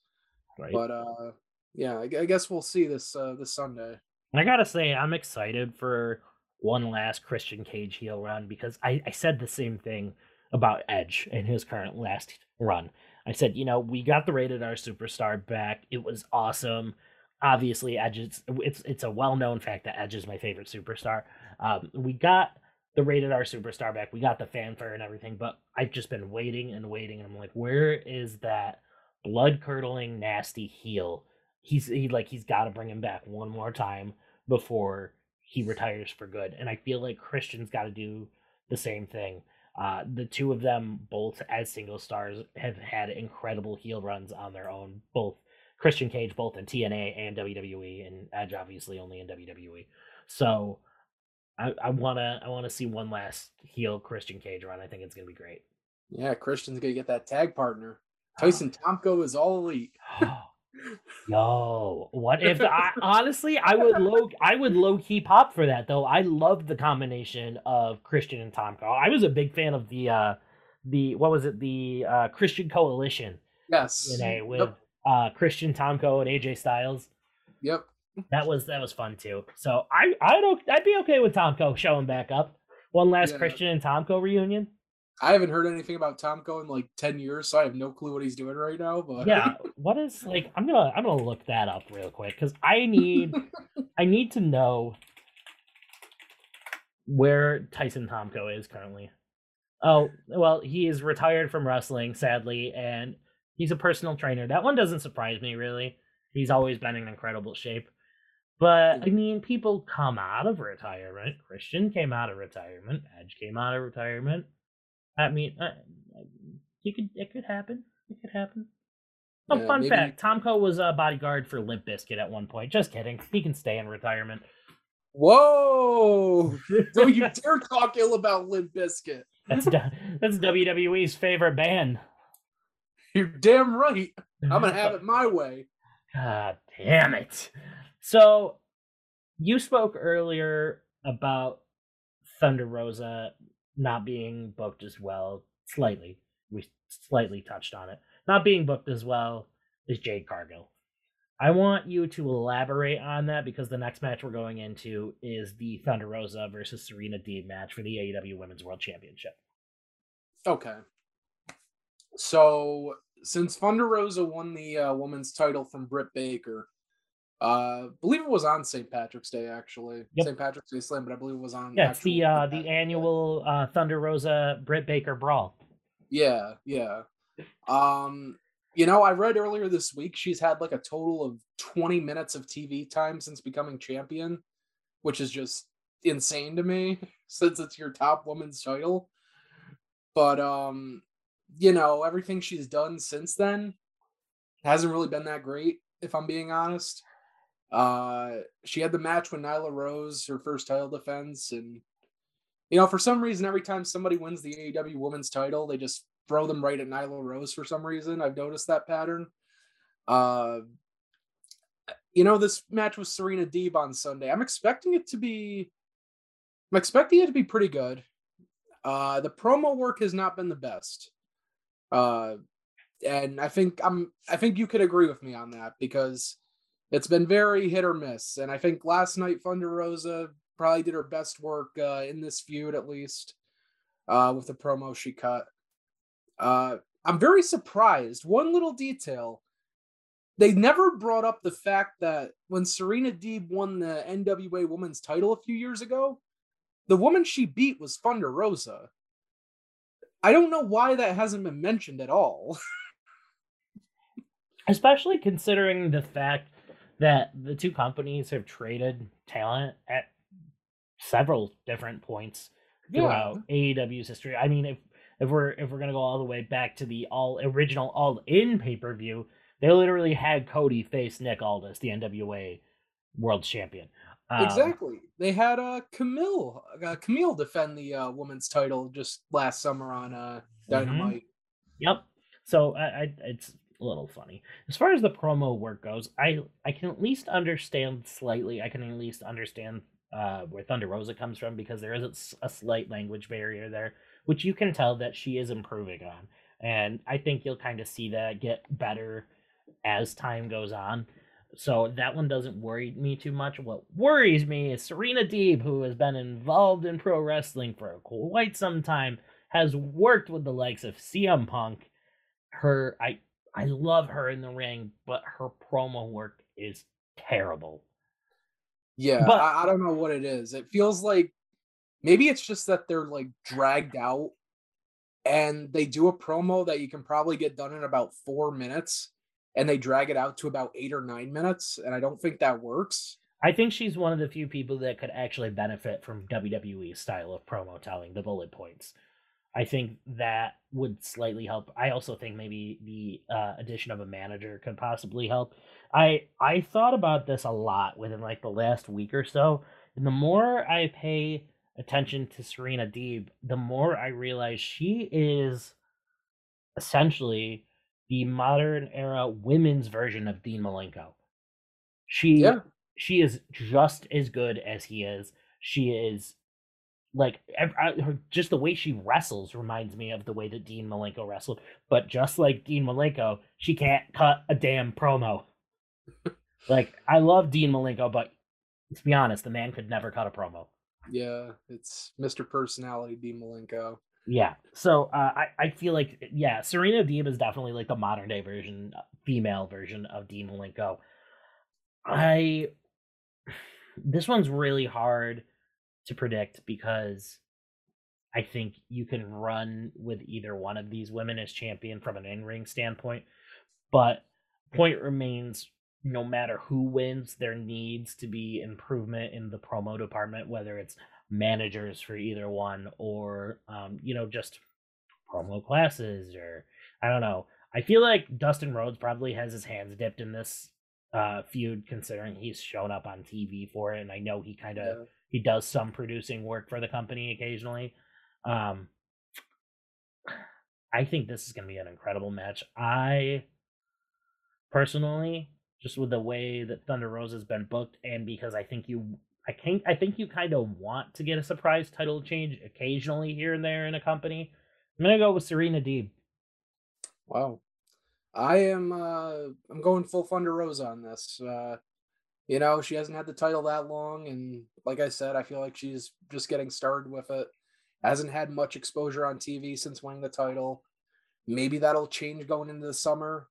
Right. But uh, yeah, I, I guess we'll see this uh, this Sunday. I gotta say, I'm excited for one last Christian Cage heel run because I, I said the same thing about Edge in his current last run. I said, you know, we got the rated R superstar back. It was awesome. Obviously, Edge is it's it's a well known fact that Edge is my favorite superstar. Um, we got the rated R superstar back. We got the fanfare and everything, but I've just been waiting and waiting. And I'm like, where is that blood curdling, nasty heel. He's he like he's got to bring him back one more time before he retires for good. And I feel like Christian's got to do the same thing. Uh, the two of them, both as single stars, have had incredible heel runs on their own. Both Christian Cage, both in TNA and WWE, and Edge obviously only in WWE. So I, I wanna I wanna see one last heel Christian Cage run. I think it's gonna be great. Yeah, Christian's gonna get that tag partner. Tyson Tomko is all elite. Yo, what if I honestly I would low I would low key pop for that though. I loved the combination of Christian and Tomko. I was a big fan of the uh the what was it the uh Christian Coalition. Yes. You with yep. uh Christian Tomko and AJ Styles. Yep. That was that was fun too. So I I don't I'd be okay with Tomko showing back up. One last yeah. Christian and Tomko reunion. I haven't heard anything about Tomko in like ten years, so I have no clue what he's doing right now. But yeah, what is like? I'm gonna I'm gonna look that up real quick because I need I need to know where Tyson Tomko is currently. Oh well, he is retired from wrestling, sadly, and he's a personal trainer. That one doesn't surprise me really. He's always been in incredible shape. But I mean, people come out of retirement. Christian came out of retirement. Edge came out of retirement. I mean, uh, you could it could happen. It could happen. Oh, yeah, fun maybe... fact: Tomko was a bodyguard for Limp Bizkit at one point. Just kidding. He can stay in retirement. Whoa! Don't you dare talk ill about Limp Bizkit. That's that's WWE's favorite band. You're damn right. I'm gonna have it my way. God damn it! So, you spoke earlier about Thunder Rosa not being booked as well, slightly. We slightly touched on it. Not being booked as well is Jade Cargill. I want you to elaborate on that because the next match we're going into is the Thunder Rosa versus Serena Deeb match for the AEW Women's World Championship. Okay. So since Thunder Rosa won the uh, women's title from Britt Baker, uh, believe it was on St. Patrick's Day actually. Yep. St. Patrick's Day Slam, but I believe it was on. Yeah, it's the uh, the annual uh, Thunder Rosa Britt Baker Brawl. Yeah, yeah. Um, you know, I read earlier this week she's had like a total of 20 minutes of TV time since becoming champion, which is just insane to me since it's your top woman's title. But um, you know, everything she's done since then hasn't really been that great, if I'm being honest. Uh, she had the match with Nyla Rose, her first title defense, and you know, for some reason, every time somebody wins the AEW Women's Title, they just throw them right at Nyla Rose for some reason. I've noticed that pattern. Uh, you know, this match with Serena Deeb on Sunday. I'm expecting it to be. I'm expecting it to be pretty good. Uh, the promo work has not been the best. Uh, and I think I'm. I think you could agree with me on that because it's been very hit or miss. And I think last night Thunder Rosa probably did her best work uh, in this feud, at least uh, with the promo she cut. Uh, I'm very surprised. One little detail they never brought up the fact that when Serena Deeb won the NWA Women's title a few years ago, the woman she beat was Thunder Rosa. I don't know why that hasn't been mentioned at all. Especially considering the fact that the two companies have traded talent at several different points throughout yeah. AEW's history. I mean, if if we're if we're gonna go all the way back to the all original all in pay per view, they literally had Cody face Nick Aldis, the NWA World Champion. Um, exactly. They had uh Kamille uh, Kamille defend the uh, women's title just last summer on uh mm-hmm. Dynamite. Mm-hmm. Yep. So I, I it's a little funny. As far as the promo work goes, I I can at least understand slightly. I can at least understand uh, where Thunder Rosa comes from because there is a, a slight language barrier there, which you can tell that she is improving on, and I think you'll kind of see that get better as time goes on. So that one doesn't worry me too much. What worries me is Serena Deeb, who has been involved in pro wrestling for quite some time, has worked with the likes of CM Punk. Her, I I love her in the ring, but her promo work is terrible. Yeah, but, I, I don't know what it is. It feels like maybe it's just that they're like dragged out and they do a promo that you can probably get done in about four minutes and they drag it out to about eight or nine minutes and i don't think that works i think she's one of the few people that could actually benefit from wwe style of promo telling the bullet points I think that would slightly help. I also think maybe the uh, addition of a manager could possibly help. I I thought about this a lot within like the last week or so, and the more I pay attention to Serena Deeb, the more I realize she is essentially the modern era women's version of Dean Malenko. She Yeah. she is just as good as he is. She is like I- her, just the way she wrestles reminds me of the way that Dean Malenko wrestled. But just like Dean Malenko, she can't cut a damn promo. like I love Dean Malenko, but let's be honest, the man could never cut a promo. Yeah, it's Mr. Personality Dean Malenko. Yeah. So uh, I I feel like yeah, Serena Deeb is definitely like the modern day version, uh, female version of Dean Malenko. I this one's really hard to predict because I think you can run with either one of these women as champion from an in-ring standpoint, but point remains no matter who wins, there needs to be improvement in the promo department, whether it's managers for either one or um, you know, just promo classes or I don't know. I feel like Dustin Rhodes probably has his hands dipped in this uh feud considering he's shown up on TV for it and I know he kind of Yeah. He does some producing work for the company occasionally. Um I think this is going to be an incredible match. I personally just with the way that Thunder Rosa has been booked and because I think you I can I think you kind of want to get a surprise title change occasionally here and there in a company. I'm going to go with Serena Deeb. Wow. I am uh I'm going full Thunder Rosa on this. Uh you know, she hasn't had the title that long and like I said, I feel like she's just getting started with it. Hasn't had much exposure on TV since winning the title. Maybe that'll change going into the summer,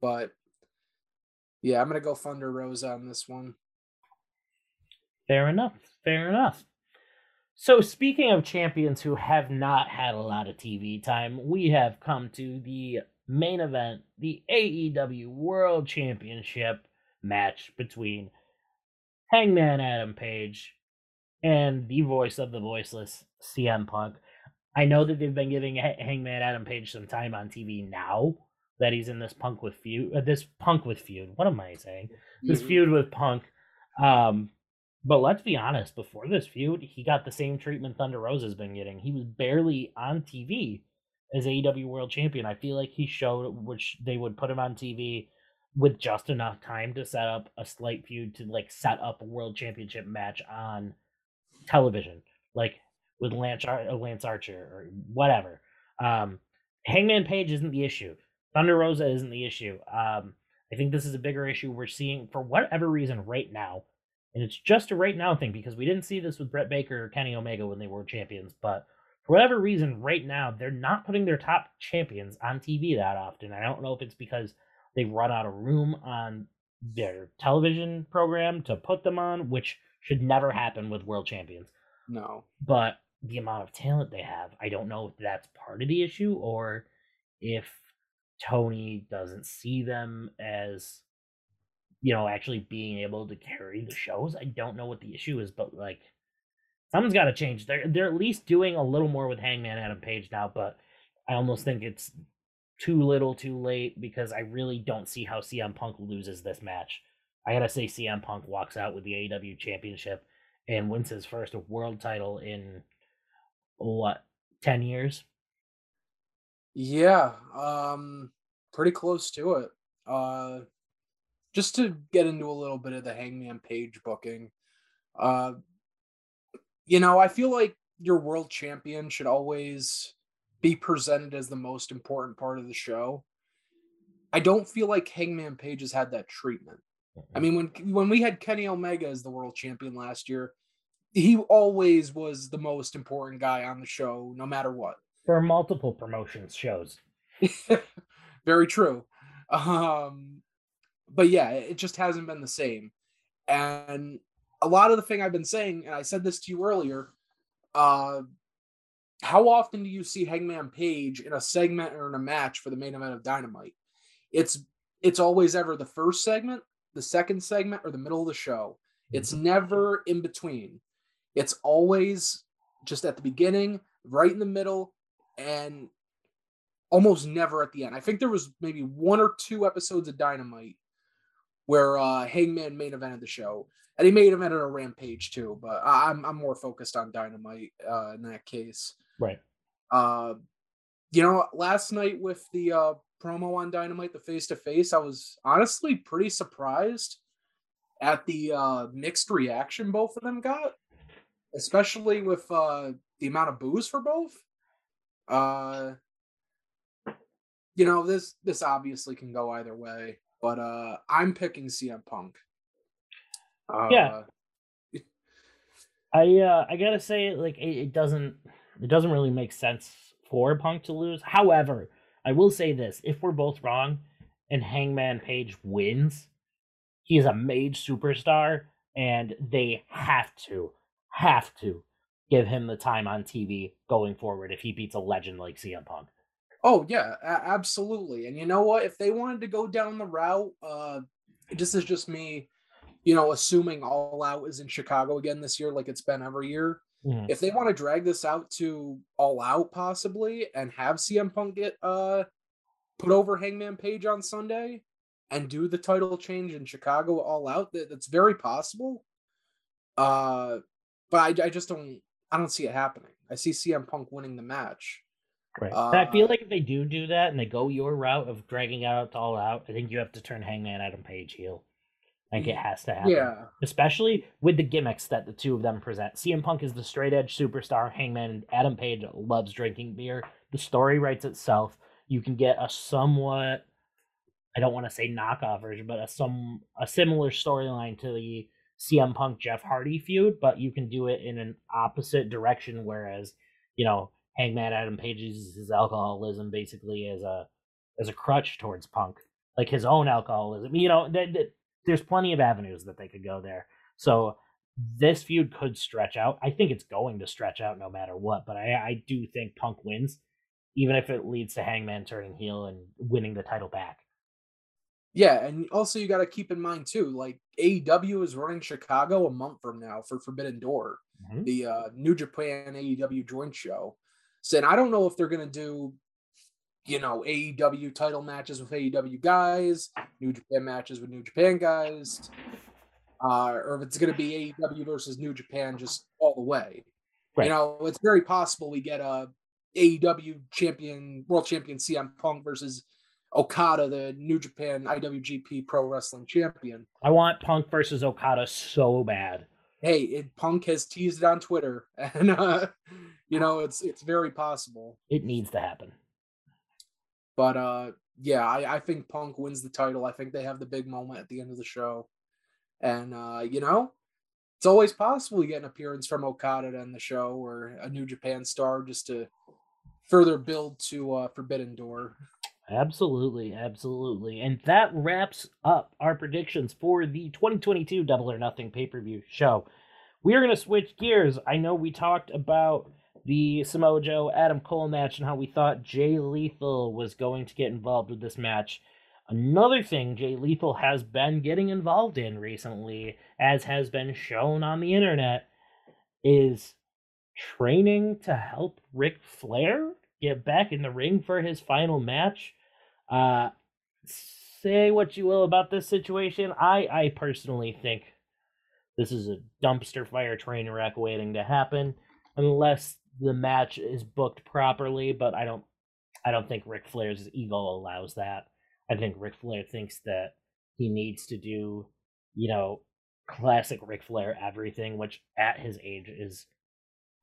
but yeah, I'm going to go Thunder Rosa on this one. Fair enough. Fair enough. So, speaking of champions who have not had a lot of TV time, we have come to the main event, the AEW World Championship match between Hangman Adam Page and the voice of the voiceless CM Punk. I know that they've been giving Hangman Adam Page some time on TV now that he's in this Punk with feud, uh, this Punk with feud. What am I saying? this Mhm. feud with Punk. Um, but let's be honest, before this feud, he got the same treatment Thunder Rosa has been getting. He was barely on TV as AEW World Champion. I feel like he showed which they would put him on TV with just enough time to set up a slight feud to like set up a World Championship match on television, like with Lance Ar- uh, Lance Archer or whatever. Um, Hangman Page isn't the issue. Thunder Rosa isn't the issue. Um, I think this is a bigger issue we're seeing for whatever reason right now. And it's just a right now thing because we didn't see this with Britt Baker or Kenny Omega when they were champions. But for whatever reason, right now, they're not putting their top champions on TV that often. I don't know if it's because they run out of room on their television program to put them on, which should never happen with world champions No. but the amount of talent they have, I don't know if that's part of the issue or if Tony doesn't see them as you know actually being able to carry the shows. I don't know what the issue is, but like something's got to change. They're they're at least doing a little more with Hangman Adam Page now, but I almost think it's too little, too late because I really don't see how CM Punk loses this match. I gotta say, CM Punk walks out with the AEW Championship and wins his first world title in what ten years. Yeah, um pretty close to it. Uh just to get into a little bit of the Hangman Page booking. Uh you know, I feel like your world champion should always be presented as the most important part of the show. I don't feel like Hangman Page has had that treatment. I mean, when when we had Kenny Omega as the world champion last year, he always was the most important guy on the show, no matter what. for multiple promotions shows. Very true. Um, but yeah, it just hasn't been the same. And a lot of the thing I've been saying, and I said this to you earlier, uh, how often do you see Hangman Page in a segment or in a match for the main event of Dynamite? It's it's always ever the first segment, the second segment, or the middle of the show. It's never in between. It's always just at the beginning, right in the middle, and almost never at the end. I think there was maybe one or two episodes of Dynamite where uh, Hangman main evented the show, and he main evented a Rampage too. But I'm I'm more focused on Dynamite uh, in that case. Right. Uh, you know, last night with the uh, promo on Dynamite, the face to face, I was honestly pretty surprised at the uh, mixed reaction both of them got, especially with uh, the amount of booze for both. Uh, you know, this this obviously can go either way, but uh, I'm picking CM Punk. Uh, yeah. I uh, I gotta say, like it, it doesn't it doesn't really make sense for Punk to lose. However, I will say this: if we're both wrong, and Hangman Page wins, he is a mage superstar, and they have to have to give him the time on TV going forward if he beats a legend like CM Punk. Oh yeah, absolutely. And you know what? If they wanted to go down the route, uh, this is just me, you know, assuming All Out is in Chicago again this year, like it's been every year. Mm-hmm. If they want to drag this out to All Out possibly and have CM Punk get uh put over Hangman Page on Sunday and do the title change in Chicago All Out, that, that's very possible. Uh, but I, I just don't I don't see it happening. I see CM Punk winning the match. Right. Uh, I feel like if they do do that and they go your route of dragging out all out, I think you have to turn Hangman Adam Page heel. Like it has to happen. Yeah. Especially with the gimmicks that the two of them present. CM Punk is the straight edge superstar. Hangman Adam Page loves drinking beer. The story writes itself. You can get a somewhat I don't want to say knockoff version, but a some a similar storyline to the CM Punk Jeff Hardy feud, but you can do it in an opposite direction. Whereas, you know, Hangman Adam Page uses his alcoholism basically as a as a crutch towards Punk, like his own alcoholism. You know, th- th- there's plenty of avenues that they could go there. So this feud could stretch out. I think it's going to stretch out no matter what, but I, I do think Punk wins, even if it leads to Hangman turning heel and winning the title back. Yeah, and also you got to keep in mind too, like AEW is running Chicago a month from now for Forbidden Door, mm-hmm. the uh, New Japan AEW joint show. So, and I don't know if they're gonna do, you know, AEW title matches with AEW guys, New Japan matches with New Japan guys, uh, or if it's gonna be AEW versus New Japan just all the way. Right. You know, it's very possible we get a AEW champion, world champion CM Punk versus Okada, the New Japan IWGP Pro Wrestling Champion. I want Punk versus Okada so bad. Hey, it, Punk has teased it on Twitter, and uh, you know it's it's very possible. It needs to happen. But uh, yeah, I, I think Punk wins the title. I think they have the big moment at the end of the show, and uh, you know, it's always possible you get an appearance from Okada in the show or a New Japan star just to further build to uh, Forbidden Door. Absolutely, absolutely. And that wraps up our predictions for the 2022 Double or Nothing pay per view show. We are going to switch gears. I know we talked about the Samoa Joe Adam Cole match and how we thought Jay Lethal was going to get involved with this match. Another thing Jay Lethal has been getting involved in recently, as has been shown on the internet, is training to help Ric Flair get back in the ring for his final match. Uh, say what you will about this situation. I, I personally think this is a dumpster fire train wreck waiting to happen, unless the match is booked properly. But I don't, I don't think Ric Flair's ego allows that. I think Ric Flair thinks that he needs to do, you know, classic Ric Flair everything, which at his age is.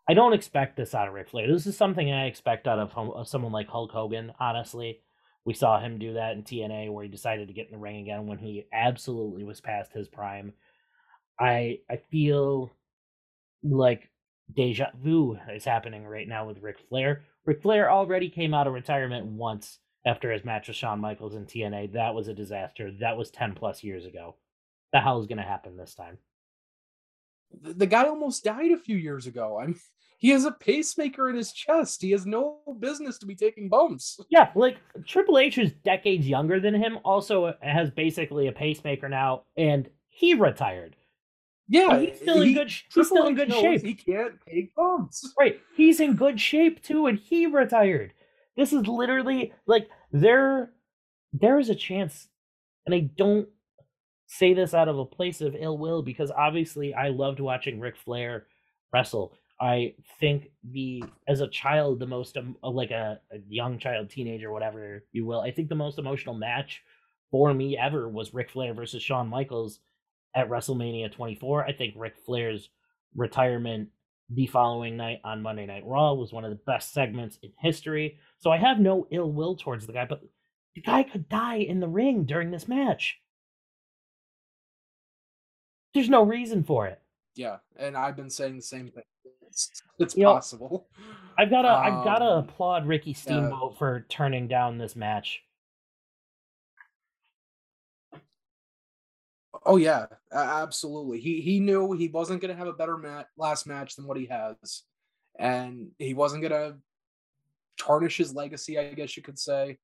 I don't expect this out of Ric Flair. This is something I expect out of someone like Hulk Hogan, honestly. We saw him do that in TNA where he decided to get in the ring again when he absolutely was past his prime. I I feel like deja vu is happening right now with Ric Flair. Ric Flair already came out of retirement once after his match with Shawn Michaels in TNA. That was a disaster. That was 10 plus years ago. The hell is going to happen this time? The guy almost died a few years ago. I'm he has a pacemaker in his chest. He has no business to be taking bumps. Yeah, like Triple H is decades younger than him, also uh, has basically a pacemaker now, and he retired. Yeah, he's still in good. He's still in good shape. He can't take bumps. Right. He's in good shape too, and he retired. This is literally like there there is a chance, and I don't say this out of a place of ill will because obviously I loved watching Ric Flair wrestle. I think the as a child, the most um, like a, a young child, teenager, whatever you will, I think the most emotional match for me ever was Ric Flair versus Shawn Michaels at WrestleMania 24. I think Ric Flair's retirement the following night on Monday Night Raw was one of the best segments in history. So I have no ill will towards the guy, but the guy could die in the ring during this match. There's no reason for it. Yeah, and I've been saying the same thing. It's, it's You know, possible. I've gotta I've gotta Um, applaud Ricky Steamboat for turning down this match. Oh yeah, absolutely. He he knew he wasn't gonna have a better mat last match than what he has, and he wasn't gonna tarnish his legacy. I guess you could say.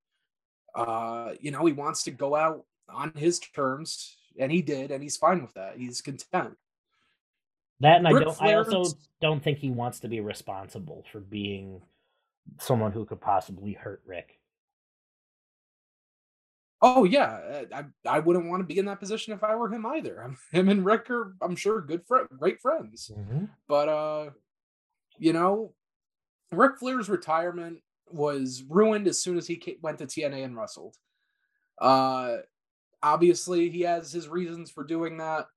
Uh, you know, he wants to go out on his terms, and he did, and he's fine with that. He's content. That and I don't I also don't think he wants to be responsible for being someone who could possibly hurt Ric. Oh yeah, uh, I I wouldn't want to be in that position if I were him either. I'm, him and Ric are, I'm sure, good friend, great friends. But uh, you know, Ric Flair's retirement was ruined as soon as he went to TNA and wrestled. Uh, obviously, he has his reasons for doing that,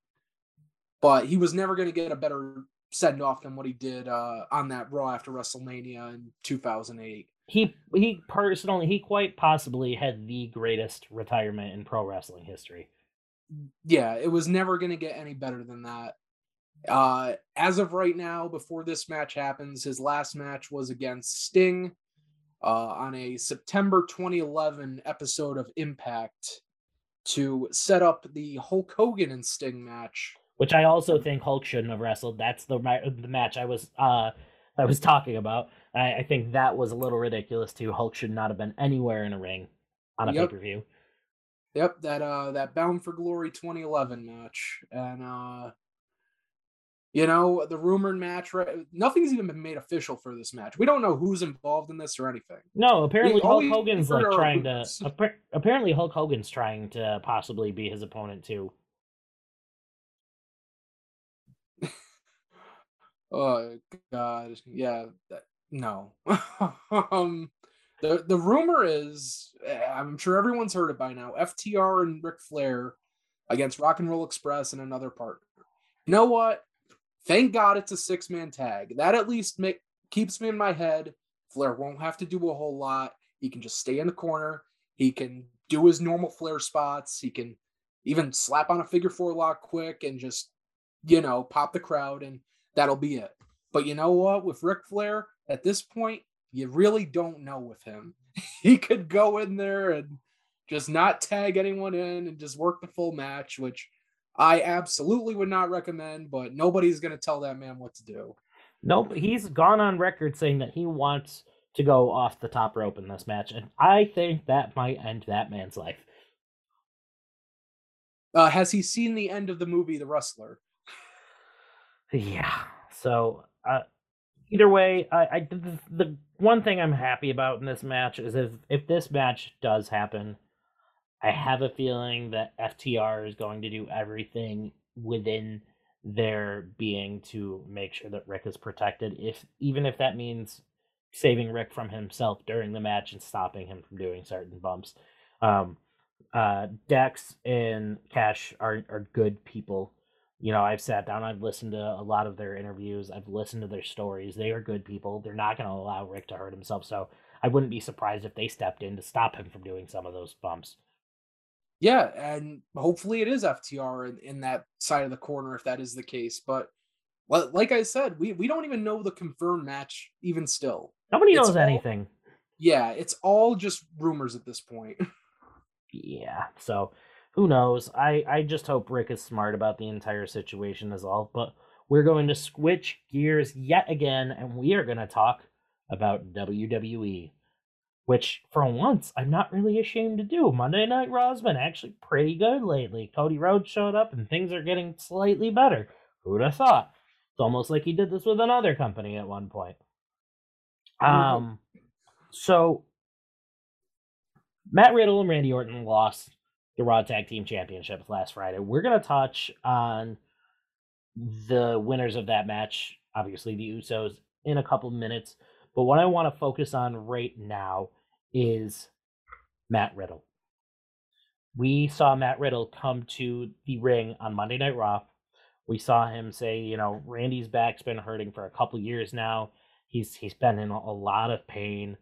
but he was never going to get a better send off than what he did uh, on that Raw after WrestleMania in 2008. He he personally he quite possibly had the greatest retirement in pro wrestling history. yeah, it was never going to get any better than that. Uh, as of right now, before this match happens, his last match was against Sting uh, on a September 2011 episode of Impact to set up the Hulk Hogan and Sting match. which I also think Hulk shouldn't have wrestled. That's the the match I was uh I was talking about. I, I think that was a little ridiculous too. Hulk should not have been anywhere in a ring on a Yep. pay per view. Yep, that uh that Bound for Glory 2011 match, and uh you know the rumored match. Right, nothing's even been made official for this match. We don't know who's involved in this or anything. No, apparently all Hulk Hogan's like trying to. rumors. apparently Hulk Hogan's trying to possibly be his opponent too. Oh God, yeah, that, no. um, the the rumor is, eh, I'm sure everyone's heard it by now. FTR and Ric Flair against Rock and Roll Express and another partner. You know what? Thank God it's a six man tag. That at least make keeps me in my head. Flair won't have to do a whole lot. He can just stay in the corner. He can do his normal Flair spots. He can even slap on a figure four lock quick and just, you know, pop the crowd and that'll be it. But you know what? With Ric Flair, at this point, you really don't know with him. he could go in there and just not tag anyone in and just work the full match, which I absolutely would not recommend, but nobody's going to tell that man what to do. Nope, he's gone on record saying that he wants to go off the top rope in this match, and I think that might end that man's life. Uh, has he seen the end of the movie The Wrestler? Yeah. So, uh, either way, I, I the, the one thing I'm happy about in this match is if if this match does happen, I have a feeling that FTR is going to do everything within their being to make sure that Ric is protected. If even if that means saving Ric from himself during the match and stopping him from doing certain bumps. Um, uh, Dax and Cash are are good people you know i've sat down i've listened to a lot of their interviews i've listened to their stories they are good people they're not going to allow ric to hurt himself so i wouldn't be surprised if they stepped in to stop him from doing some of those bumps Yeah, and hopefully it is FTR in, in that side of the corner if that is the case. But li- like I said, we, we don't even know the confirmed match even still. nobody It's knows all- anything Yeah, it's all just rumors at this point. yeah so who knows i i just hope ric is smart about the entire situation is all but we're going to switch gears yet again and we are going to talk about wwe which for once i'm not really ashamed to do monday night raw's been actually pretty good lately cody rhodes showed up and things are getting slightly better Who'd have thought? It's almost like he did this with another company at one point. Um, so Matt Riddle and Randy Orton lost the Raw Tag Team Championships last Friday. We're gonna touch on the winners of that match, obviously the Usos, in a couple minutes. But what I want to focus on right now is Matt Riddle. We saw Matt Riddle come to the ring on Monday Night Raw. We saw him say, you know, Randy's back's been hurting for a couple years now. He's he's been in a lot of pain,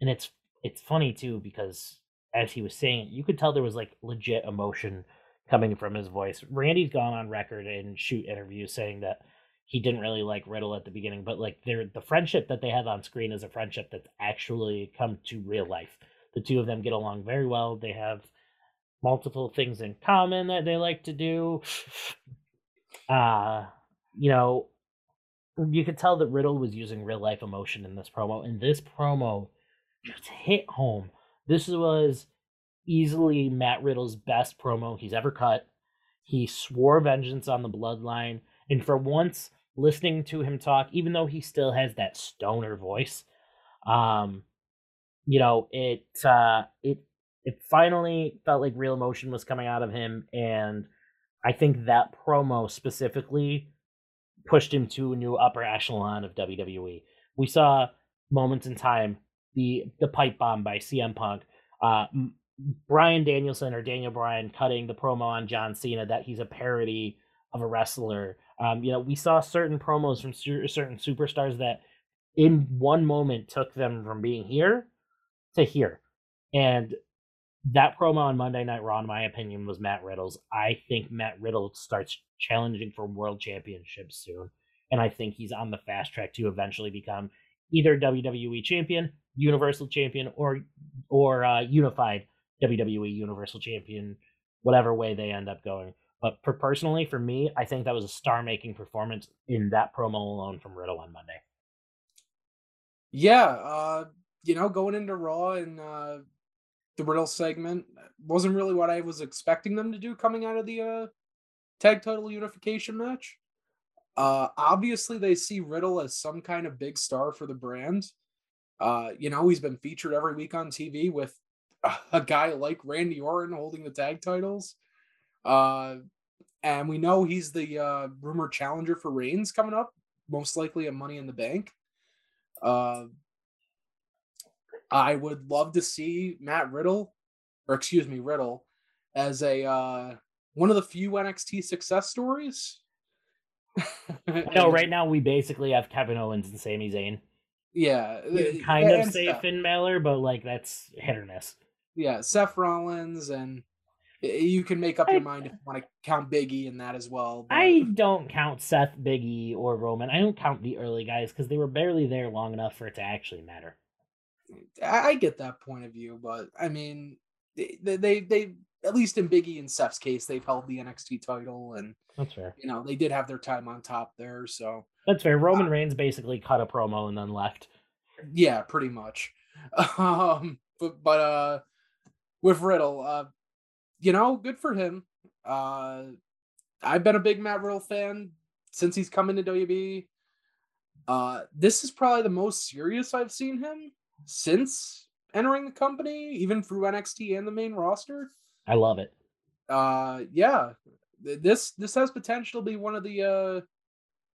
and it's it's funny too because as he was saying it, you could tell there was like legit emotion coming from his voice. Randy's gone on record in shoot interviews saying that he didn't really like Riddle at the beginning, but like they the friendship that they have on screen is a friendship that's actually come to real life. The two of them get along very well. They have multiple things in common that they like to do. Uh, you know, you could tell that Riddle was using real life emotion in this promo, and this promo just hit home. This was easily Matt Riddle's best promo he's ever cut. He swore vengeance on the bloodline, and for once, listening to him talk, even though he still has that stoner voice, um, you know, it uh, it it finally felt like real emotion was coming out of him, and I think that promo specifically pushed him to a new upper echelon of WWE. We saw moments in time the the pipe bomb by CM Punk, uh, Bryan Danielson or Daniel Bryan cutting the promo on John Cena that he's a parody of a wrestler. Um, you know, we saw certain promos from certain superstars that in one moment took them from being here to here. And that promo on Monday Night Raw, in my opinion, was Matt Riddle's. I think Matt Riddle starts challenging for world championships soon. And I think he's on the fast track to eventually become either WWE champion, Universal champion, or or uh, unified WWE Universal champion, whatever way they end up going. But personally, for me, I think that was a star making performance in that promo alone from Riddle on Monday. Yeah, uh, you know, going into Raw and uh, the Riddle segment wasn't really what I was expecting them to do coming out of the uh, tag title unification match. Uh, obviously, they see Riddle as some kind of big star for the brand. Uh, you know, he's been featured every week on TV with a guy like Randy Orton holding the tag titles. Uh, and we know he's the uh, rumored challenger for Reigns coming up, most likely a Money in the Bank. Uh, I would love to see Matt Riddle, or excuse me, Riddle, as a uh, one of the few NXT success stories. no, right now we basically have Kevin Owens and Sami Zayn. Yeah, kind of say Finn Balor, but like that's hit or miss. Yeah, Seth Rollins, and eh, you can make up your mind if you want to count Biggie in that as well. But... I don't count Seth, Biggie, or Roman. I don't count the early guys because they were barely there long enough for it to actually matter. I get that point of view, but I mean, they, they, they, at least in Biggie and Seth's case, they've held the NXT title, and that's fair. You know, they did have their time on top there, so that's fair. Roman uh, Reigns basically cut a promo and then left. Yeah, pretty much. Um, but but uh, with Riddle, uh, you know, good for him. Uh, I've been a big Matt Riddle fan since he's come into WB. Uh, this is probably the most serious I've seen him since entering the company, even through NXT and the main roster. I love it. Uh, yeah, this this has potential to be one of the uh,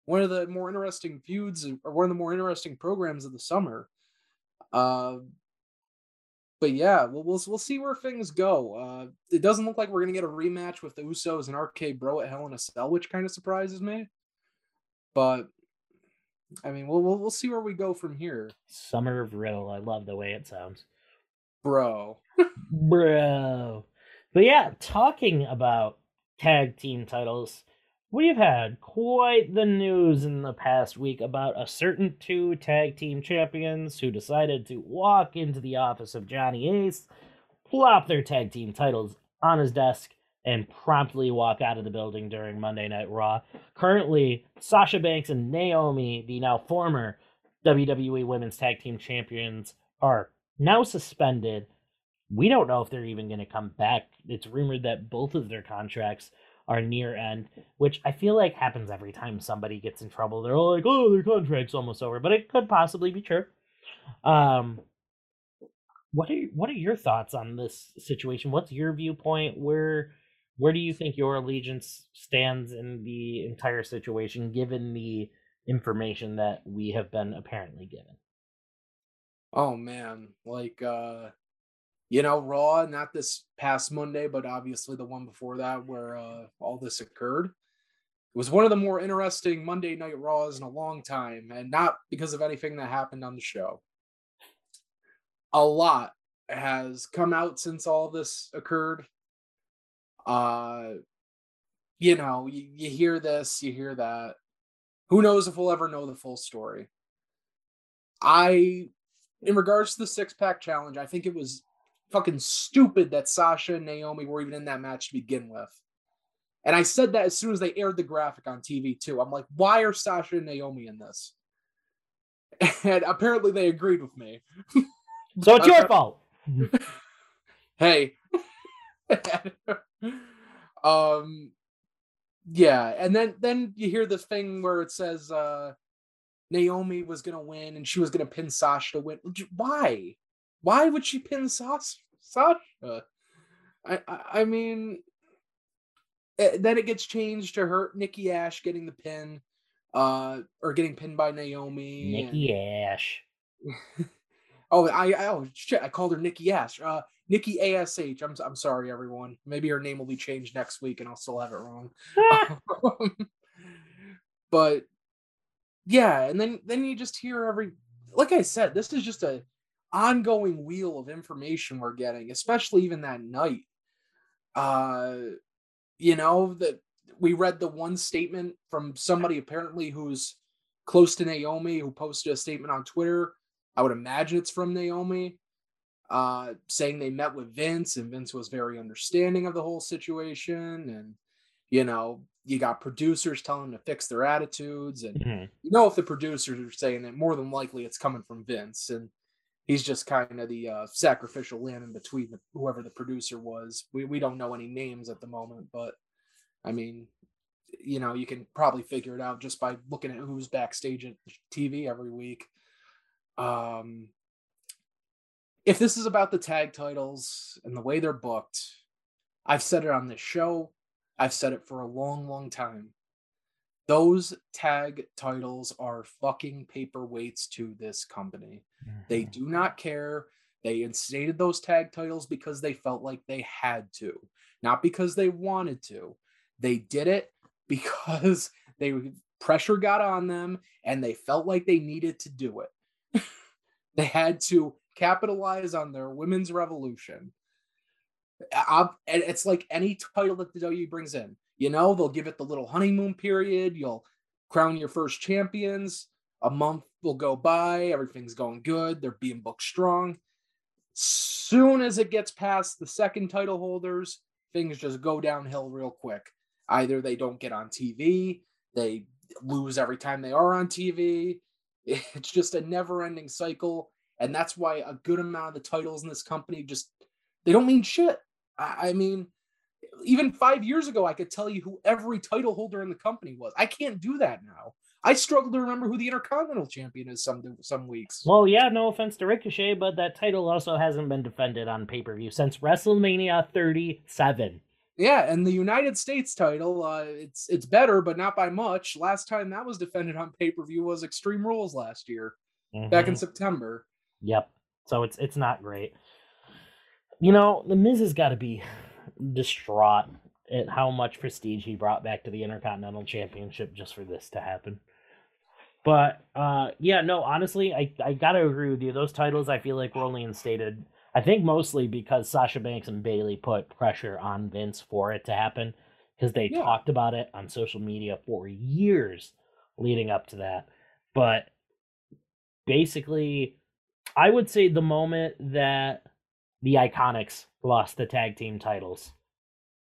one of the more interesting feuds or one of the more interesting programs of the summer. Uh, but yeah, we'll, we'll we'll see where things go. Uh, it doesn't look like we're gonna get a rematch with the Usos and RK Bro at Hell in a Cell, which kind of surprises me. But I mean, we'll, we'll we'll see where we go from here. Summer of Riddle. I love the way it sounds. Bro. Bro. But yeah, talking about tag team titles, we've had quite the news in the past week about a certain two tag team champions who decided to walk into the office of Johnny Ace, plop their tag team titles on his desk, and promptly walk out of the building during Monday Night Raw. Currently, Sasha Banks and Naomi, the now former WWE Women's Tag Team Champions, are now suspended. We don't know if they're even going to come back. It's rumored that both of their contracts are near end, which I feel like happens every time somebody gets in trouble. They're all like, "Oh, their contract's almost over," but it could possibly be true. Um, what are what are your thoughts on this situation? What's your viewpoint? Where where do you think your allegiance stands in the entire situation, given the information that we have been apparently given? Oh man, like uh you know, Raw, not this past Monday, but obviously the one before that where uh all this occurred. It was one of the more interesting Monday Night Raws in a long time, and not because of anything that happened on the show. A lot has come out since all this occurred. Uh you know, you, you hear this, you hear that. Who knows if we'll ever know the full story. I in regards to the six pack challenge, I think it was fucking stupid that Sasha and Naomi were even in that match to begin with. And I said that as soon as they aired the graphic on TV too. I'm like, why are Sasha and Naomi in this? And apparently they agreed with me. So it's your fault. hey. um yeah, and then then you hear this thing where it says uh Naomi was gonna win and she was gonna pin Sasha to win. Why? Why would she pin Sasha? I, I, I mean, it, eh, then it gets changed to her Nikki Ash getting the pin, uh, or getting pinned by Naomi. Nikki and... Ash. oh, I, I oh shit! I called her Nikki Ash. Uh, Nikki Ash. I'm I'm sorry, everyone. Maybe her name will be changed next week, and I'll still have it wrong. but yeah, and then then you just hear every like I said, this is just a ongoing wheel of information we're getting, especially even that night. Uh you know, that we read the one statement from somebody apparently who's close to Naomi who posted a statement on Twitter. I would imagine it's from Naomi, uh, saying they met with Vince and Vince was very understanding of the whole situation. And, you know, you got producers telling them to fix their attitudes and mm-hmm. you know if the producers are saying it more than likely it's coming from vince and he's just kind of the uh, sacrificial lamb in between the, whoever the producer was. We, we don't know any names at the moment but i mean you know you can probably figure it out just by looking at who's backstage at tv every week. Um if this is about the tag titles and the way they're booked i've said it on this show. I've said it for a long, long time. Those tag titles are fucking paperweights to this company. Mm-hmm. They do not care. They instated those tag titles because they felt like they had to, not because they wanted to. They did it because they pressure got on them and they felt like they needed to do it. they had to capitalize on their women's revolution. I, it's like any title that the W brings in. You know, they'll give it the little honeymoon period. You'll crown your first champions. A month will go by. Everything's going good. They're being booked strong. Soon as it gets past the second title holders, things just go downhill real quick. Either they don't get on TV, they lose every time they are on TV. It's just a never ending cycle. And that's why a good amount of the titles in this company just they don't mean shit. I, I mean, even five years ago, I could tell you who every title holder in the company was. I can't do that now. I struggle to remember who the Intercontinental Champion is some some weeks. Well, yeah, no offense to Ricochet, but that title also hasn't been defended on pay per view since WrestleMania 37. Yeah, and the United States title, uh, it's it's better, but not by much. Last time that was defended on pay per view was Extreme Rules last year, mm-hmm. back in mm-hmm. September. Yep. So it's it's not great. You know, the Miz has got to be distraught at how much prestige he brought back to the Intercontinental Championship just for this to happen. But uh, yeah, no, honestly, I, I gotta agree with you. Those titles I feel like were only instated, I think mostly because Sasha Banks and Bayley put pressure on Vince for it to happen. Because they yeah. talked about it on social media for years leading up to that. But basically, I would say the moment that the Iconics lost the tag team titles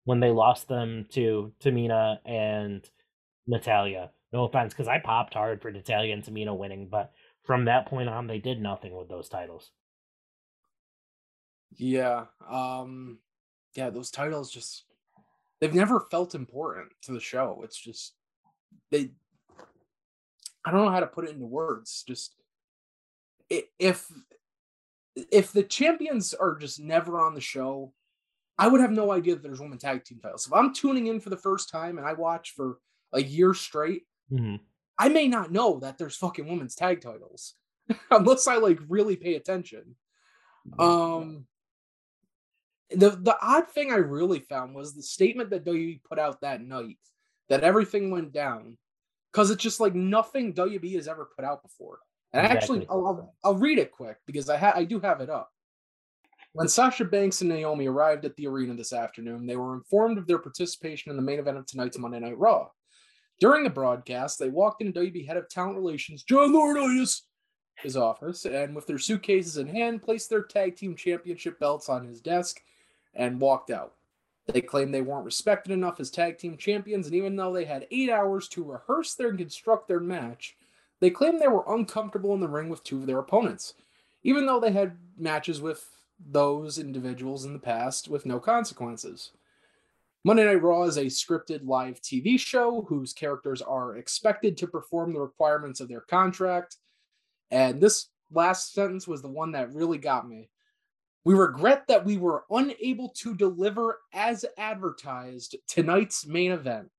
when they lost them to Tamina and Natalya. No offense, because I popped hard for Natalya and Tamina winning, but from that point on, they did nothing with those titles. Yeah, um, yeah, those titles just they've never felt important to the show. It's just they I don't know how to put it into words. Just if if the champions are just never on the show, I would have no idea that there's women tag team titles. If I'm tuning in for the first time and I watch for a year straight, mm-hmm. I may not know that there's fucking women's tag titles unless I like really pay attention. Um the the odd thing I really found was the statement that WWE put out that night that everything went down because it's just like nothing WWE has ever put out before. And exactly. actually, I'll, I'll, read it quick because I ha- I do have it up. When Sasha Banks and Naomi arrived at the arena this afternoon, they were informed of their participation in the main event of tonight's Monday Night Raw. During the broadcast, they walked into WWE head of talent relations, John Laurinaitis, his office, and with their suitcases in hand, placed their tag team championship belts on his desk and walked out. They claimed they weren't respected enough as tag team champions, and even though they had eight hours to rehearse their and construct their match, they claimed they were uncomfortable in the ring with two of their opponents, even though they had matches with those individuals in the past with no consequences. Monday Night Raw is a scripted live TV show whose characters are expected to perform the requirements of their contract. And this last sentence was the one that really got me. We regret that we were unable to deliver as advertised tonight's main event,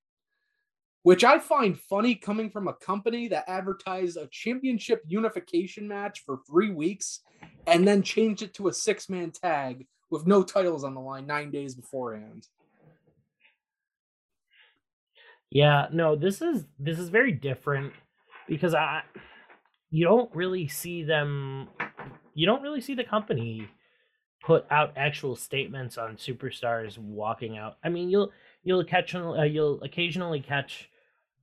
which I find funny coming from a company that advertised a championship unification match for three weeks and then changed it to a six man tag with no titles on the line nine days beforehand. Yeah, no, this is this is very different because I you don't really see them you don't really see the company put out actual statements on superstars walking out. I mean, you'll you'll catch uh, you'll occasionally catch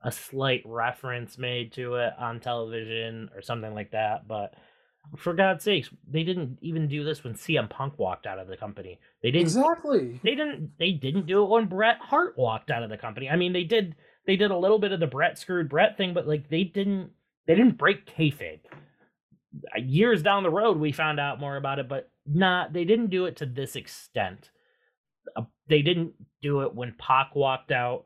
a slight reference made to it on television or something like that, but for God's sakes, they didn't even do this when CM Punk walked out of the company. They didn't exactly. They didn't. They didn't do it when Bret Hart walked out of the company. I mean, they did. They did a little bit of the Bret screwed Bret thing, but like they didn't. They didn't break kayfabe. Years down the road, we found out more about it, but not they didn't do it to this extent. Uh, they didn't do it when Pac walked out.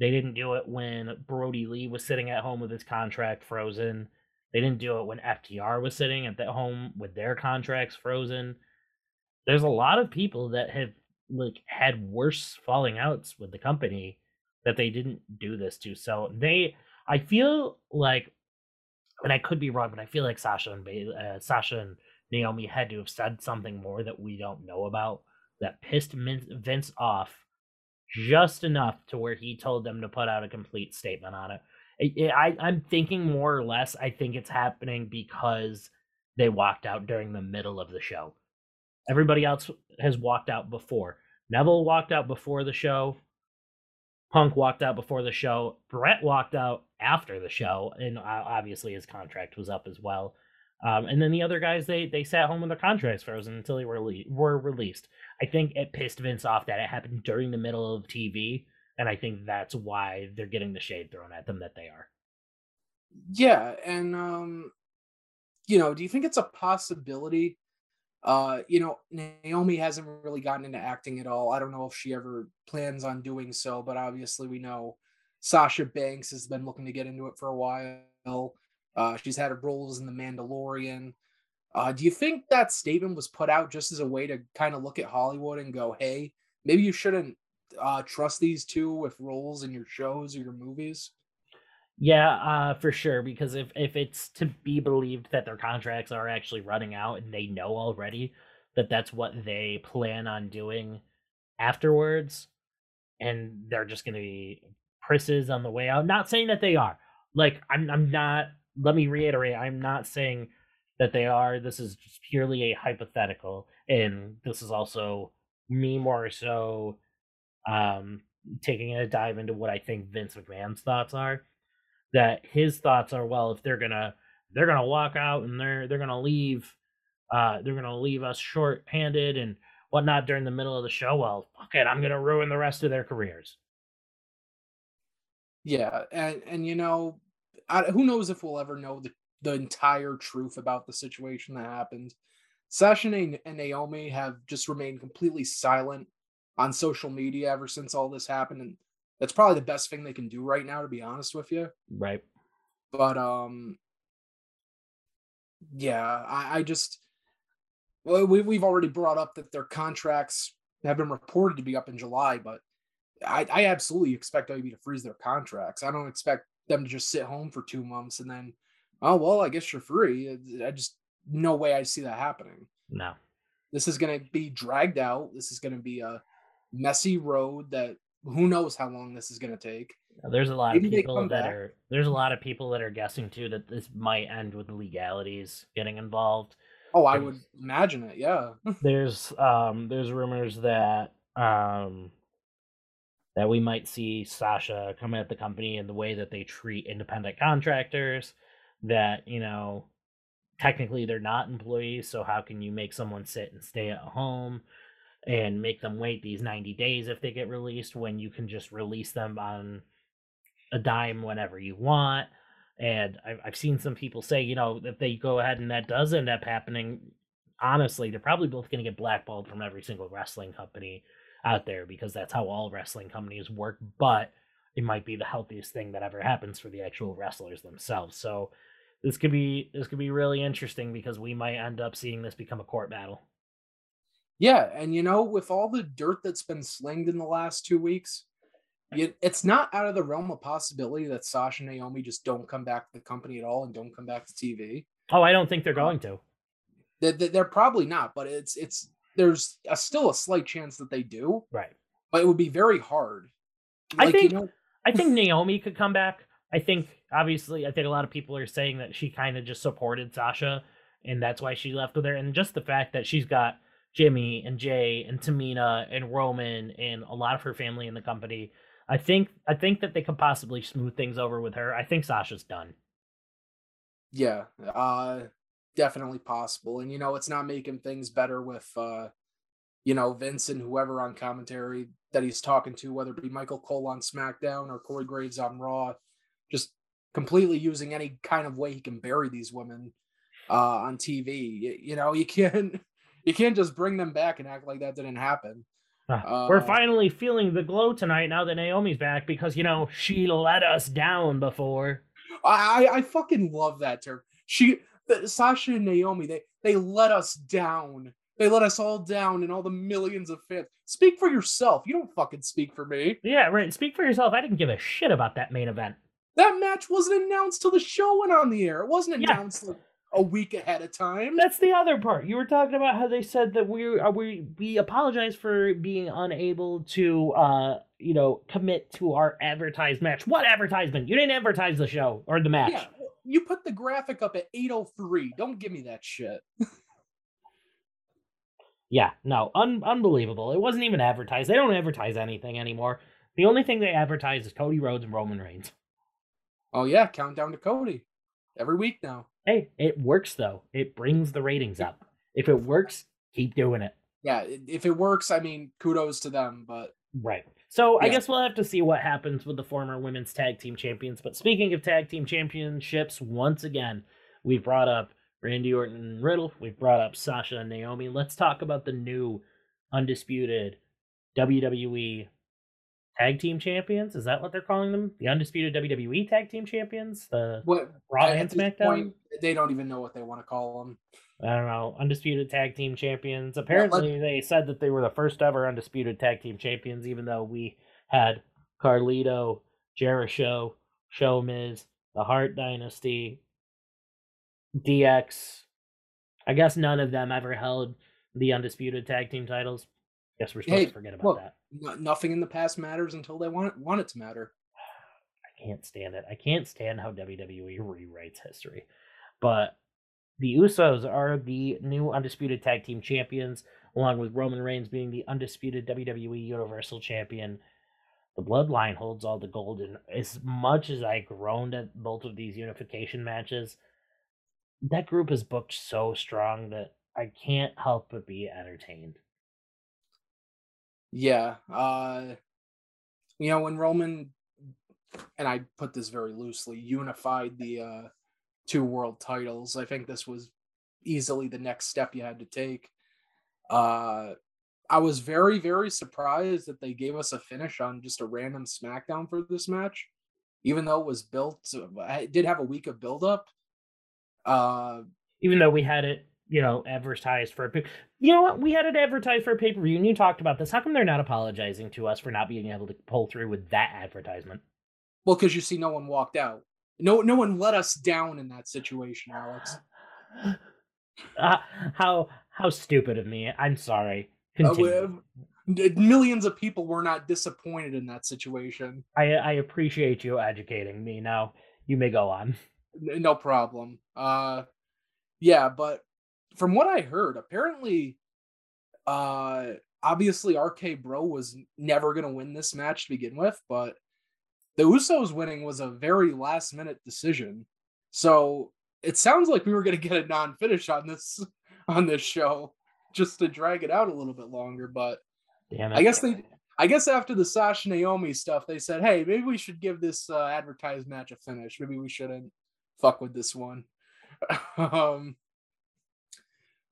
They didn't do it when Brodie Lee was sitting at home with his contract frozen. They didn't do it when FTR was sitting at home with their contracts frozen. There's a lot of people that have like had worse falling outs with the company that they didn't do this to. So they, I feel like, and I could be wrong, but I feel like Sasha and uh, Sasha and Naomi had to have said something more that we don't know about that pissed Vince off just enough to where he told them to put out a complete statement on it. I, I am thinking more or less. I think it's happening because they walked out during the middle of the show. Everybody else has walked out before. Neville walked out before the show. Punk walked out before the show. Bret walked out after the show, and obviously his contract was up as well. Um, and then the other guys, they they sat home with their contracts frozen until they were le- were released. I think it pissed Vince off that it happened during the middle of TV, and I think that's why they're getting the shade thrown at them that they are. Yeah, and um, you know, do you think it's a possibility? Uh, you know, Naomi hasn't really gotten into acting at all. I don't know if she ever plans on doing so, but obviously we know Sasha Banks has been looking to get into it for a while. Uh, she's had her roles in The Mandalorian. Uh, do you think that statement was put out just as a way to kind of look at Hollywood and go, hey, maybe you shouldn't uh, trust these two with roles in your shows or your movies? Yeah, uh, for sure. Because if, if it's to be believed that their contracts are actually running out and they know already that that's what they plan on doing afterwards, and they're just going to be prisses on the way out. Not saying that they are. Like, I'm, I'm not let me reiterate i'm not saying that they are this is just purely a hypothetical and this is also me more so um taking a dive into what i think vince mcmahon's thoughts are that his thoughts are well if they're gonna they're gonna walk out and they're they're gonna leave uh they're gonna leave us short-handed and whatnot during the middle of the show well fuck it i'm gonna ruin the rest of their careers. Yeah and and you know I, who knows if we'll ever know the, the entire truth about the situation that happened. Sasha and, Naomi have just remained completely silent on social media ever since all this happened, and that's probably the best thing they can do right now, to be honest with you. Right. But um, yeah, I, I just well, we we've already brought up that their contracts have been reported to be up in July, but I, I absolutely expect WWE to freeze their contracts. I don't expect them to just sit home for two months and then, oh well, I guess you're free. I just no way I see that happening. No. This is going to be dragged out. This is going to be a messy road that who knows how long this is going to take. There's a lot Maybe of people that back. are there's a lot of people that are guessing too that this might end with legalities getting involved. Oh, I would imagine it. Yeah. there's um there's rumors that um that we might see Sasha come at the company in the way that they treat independent contractors that, you know, technically they're not employees, so how can you make someone sit and stay at home and make them wait these 90 days if they get released when you can just release them on a dime whenever you want? And I've, I've seen some people say, you know, if they go ahead and that does end up happening, honestly, they're probably both going to get blackballed from every single wrestling company out there because that's how all wrestling companies work. But it might be the healthiest thing that ever happens for the actual wrestlers themselves. So this could be this could be really interesting because we might end up seeing this become a court battle. Yeah, and you know, with all the dirt that's been slinged in the last two weeks, it's not out of the realm of possibility that Sasha and Naomi just don't come back to the company at all and don't come back to TV. Oh, I don't think they're uh, going to. They're, they're probably not, but it's it's there's a, still a slight chance that they do. Right. But it would be very hard. Like, I think you know, I think Naomi could come back. I think obviously I think a lot of people are saying that she kind of just supported Sasha and that's why she left with her and just the fact that she's got Jimmy and Jay and Tamina and Roman and a lot of her family in the company I think I think that they could possibly smooth things over with her. I think Sasha's done. Yeah, uh definitely possible. And you know, it's not making things better with uh you know, Vince and whoever on commentary that he's talking to, whether it be Michael Cole on SmackDown or Corey Graves on Raw, just completely using any kind of way he can bury these women uh on TV. You, you know, you can't you can't just bring them back and act like that didn't happen. Uh, We're finally feeling the glow tonight now that Naomi's back because you know she let us down before. I I fucking love that term. She Sasha and Naomi they they let us down. They let us all down and all the millions of fans. Speak for yourself. You don't fucking speak for me. Yeah, right. Speak for yourself. I didn't give a shit about that main event. That match wasn't announced till the show went on the air. It wasn't announced yeah. like a week ahead of time. That's the other part. You were talking about how they said that we are uh, we we apologize for being unable to uh you know commit to our advertised match. What advertisement? You didn't advertise the show or the match. Yeah, you put the graphic up at 803. Don't give me that shit. yeah, no, un- unbelievable. It wasn't even advertised. They don't advertise anything anymore. The only thing they advertise is Cody Rhodes and Roman Reigns. Oh yeah, countdown to Cody every week now. Hey, it works though. It brings the ratings up. If it works, keep doing it. Yeah, if it works, I mean, kudos to them, but right. So yeah. I guess we'll have to see what happens with the former women's tag team champions. But speaking of tag team championships, once again, we've brought up Randy Orton and Riddle. We've brought up Sasha and Naomi. Let's talk about the new undisputed WWE tag team champions. Is that what they're calling them? The undisputed WWE tag team champions. The what Raw and SmackDown. Point, they don't even know what they want to call them. I don't know. Undisputed tag team champions. Apparently, yeah, they said that they were the first ever undisputed tag team champions, even though we had Carlito, Jericho, Show Miz, the Hart Dynasty, DX. I guess none of them ever held the undisputed tag team titles. Guess we're supposed hey, to forget about that. nothing in the past matters until they want it, want it to matter. I can't stand it. I can't stand how WWE rewrites history. But the Usos are the new undisputed tag team champions, along with Roman Reigns being the undisputed WWE Universal Champion. The Bloodline holds all the gold, and as much as I groaned at both of these unification matches, that group is booked so strong that I can't help but be entertained. Yeah. Uh you know, when Roman and I put this very loosely, unified the uh two world titles, I think this was easily the next step you had to take. Uh I was very, very surprised that they gave us a finish on just a random SmackDown for this match, even though it was built. It did have a week of build up. Uh, even though we had it, you know, advertised for a you know what, we had it advertised for a pay per view, and you talked about this. How come they're not apologizing to us for not being able to pull through with that advertisement? Well, because you see, no one walked out. No, no one let us down in that situation, Alex. Uh, how how stupid of me. I'm sorry. Uh, millions of people were not disappointed in that situation. I I appreciate you educating me. Now you may go on. No problem. Uh, yeah, but from what I heard, apparently, uh, obviously RK Bro was never gonna win this match to begin with, but the Usos winning was a very last minute decision. So it sounds like we were going to get a non finish on this on this show just to drag it out a little bit longer. But I guess they, I guess after the Sasha Naomi stuff, they said, hey, maybe we should give this uh, advertised match a finish. Maybe we shouldn't fuck with this one. um,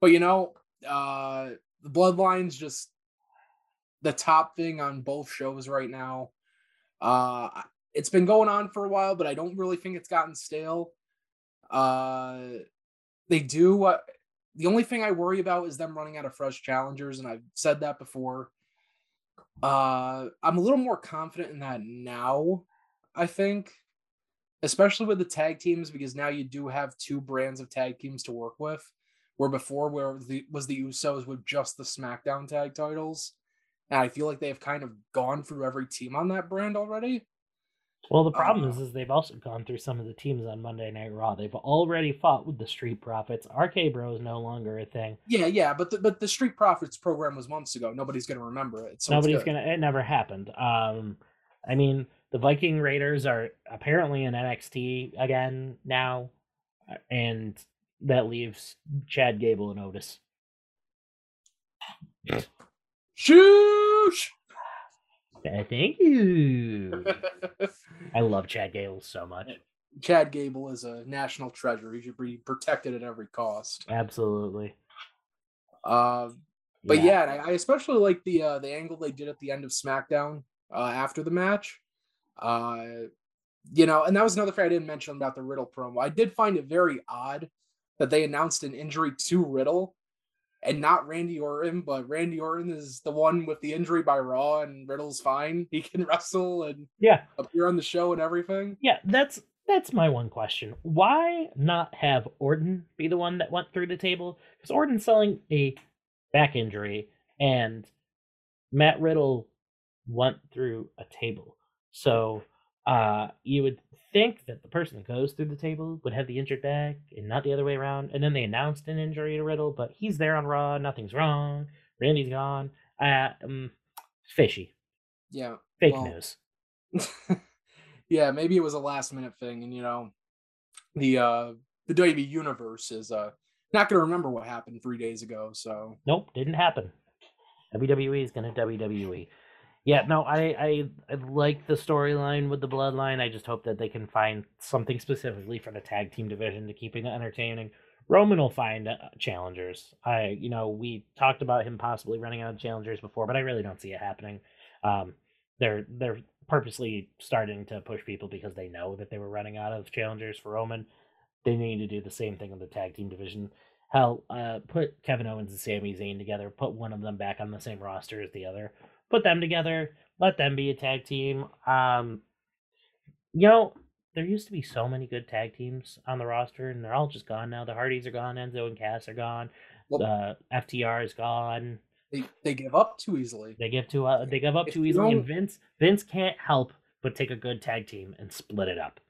but you know, uh, the Bloodlines just the top thing on both shows right now. Uh, it's been going on for a while, but I don't really think it's gotten stale. Uh, they do what the only thing I worry about is them running out of fresh challengers, and I've said that before. Uh, I'm a little more confident in that now, I think, especially with the tag teams, because now you do have two brands of tag teams to work with. Where before, where the was the Usos with just the SmackDown tag titles, and I feel like they've kind of gone through every team on that brand already. Well, the problem uh, is, is they've also gone through some of the teams on Monday Night Raw. They've already fought with the Street Profits. RK Bro is no longer a thing. Yeah, yeah, but the, but the Street Profits program was months ago. Nobody's going to remember it. So Nobody's going to. It never happened. Um, I mean, the Viking Raiders are apparently in NXT again now, and that leaves Chad Gable and Otis. Shoosh! Thank you. I love Chad Gable so much. Chad Gable is a national treasure. He should be protected at every cost. Absolutely. Uh, but yeah, yeah I, especially like the uh, the angle they did at the end of SmackDown uh, after the match. Uh, you know, and that was another thing I didn't mention about the Riddle promo. I did find it very odd that they announced an injury to Riddle and not Randy Orton, but Randy Orton is the one with the injury by Raw, and Riddle's fine. He can wrestle and yeah, appear on the show and everything. Yeah, that's that's my one question. Why not have Orton be the one that went through the table? Because Orton's selling a back injury, and Matt Riddle went through a table. So uh, you would think that the person that goes through the table would have the injured back and not the other way around. And then they announced an injury to Riddle, but he's there on Raw. Nothing's wrong. Randy's gone. Uh, um, fishy. Yeah. Fake well, news. yeah, maybe it was a last minute thing, and you know, the uh the WWE universe is uh not gonna remember what happened three days ago. So nope, didn't happen. WWE is gonna WWE yeah, no, I, I, I like the storyline with the bloodline. I just hope that they can find something specifically for the tag team division to keeping it entertaining. Roman will find uh, challengers. I, you know, we talked about him possibly running out of challengers before, but I really don't see it happening. Um, they're they're purposely starting to push people because they know that they were running out of challengers for Roman. They need to do the same thing in the tag team division. Hell, uh, put Kevin Owens and Sami Zayn together. Put one of them back on the same roster as the other put them together, let them be a tag team. Um, you know, there used to be so many good tag teams on the roster, and they're all just gone now. The Hardys are gone, Enzo and Cass are gone, well, the FTR is gone. They they give up too easily. They give too uh, they give up if too easily, and Vince Vince can't help but take a good tag team and split it up.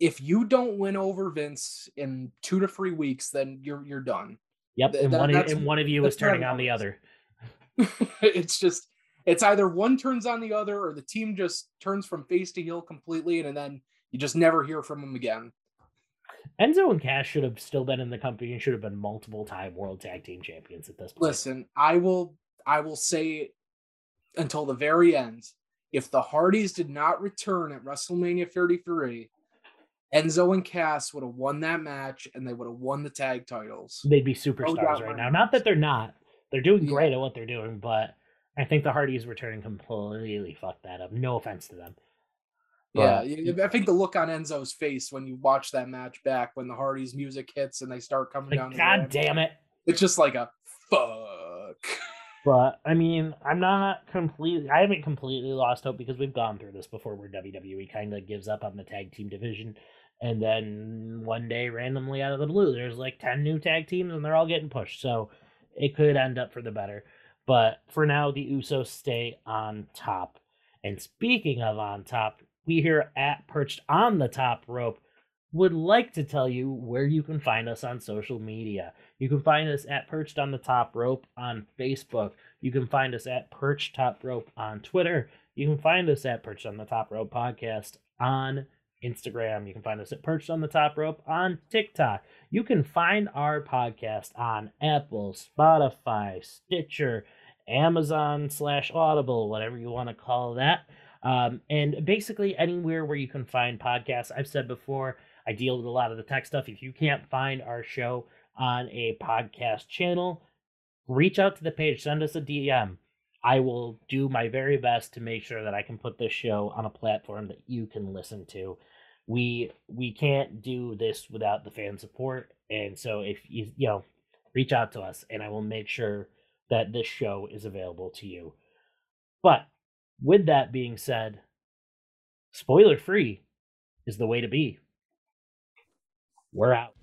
If you don't win over Vince in two to three weeks, then you're you're done. Yep, and that, one and one of you is turning on the other. it's just it's either one turns on the other or the team just turns from face to heel completely and, and then you just never hear from them again. Enzo and Cass should have still been in the company and should have been multiple time world tag team champions at this point. Listen, I will I will say until the very end, if the Hardys did not return at WrestleMania 33, Enzo and Cass would have won that match and they would have won the tag titles. They'd be superstars right now. Not that they're not. They're doing great at what they're doing, but I think the Hardys returning completely fucked that up. No offense to them. Yeah, I think the look on Enzo's face when you watch that match back when the Hardys music hits and they start coming down. Like, the God damn it. It's just like a fuck. But I mean, I'm not completely. I haven't completely lost hope because we've gone through this before, where WWE kind of gives up on the tag team division, and then one day, randomly out of the blue, there's like ten new tag teams, and they're all getting pushed. So it could end up for the better. But for now, the Usos stay on top. And speaking of on top, we here at Perched on the Top Rope would like to tell you where you can find us on social media. You can find us at Perched on the Top Rope on Facebook. You can find us at Perched Top Rope on Twitter. You can find us at Perched on the Top Rope Podcast on Instagram. You can find us at Perched on the Top Rope on TikTok. You can find our podcast on Apple, Spotify, Stitcher, Amazon slash Audible, whatever you want to call that. Um, and basically anywhere where you can find podcasts. I've said before, I deal with a lot of the tech stuff. If you can't find our show on a podcast channel, reach out to the page, send us a DM. I will do my very best to make sure that I can put this show on a platform that you can listen to. We we can't do this without the fan support, and so if you you know, reach out to us, and I will make sure that this show is available to you. But with that being said, spoiler free is the way to be. We're out.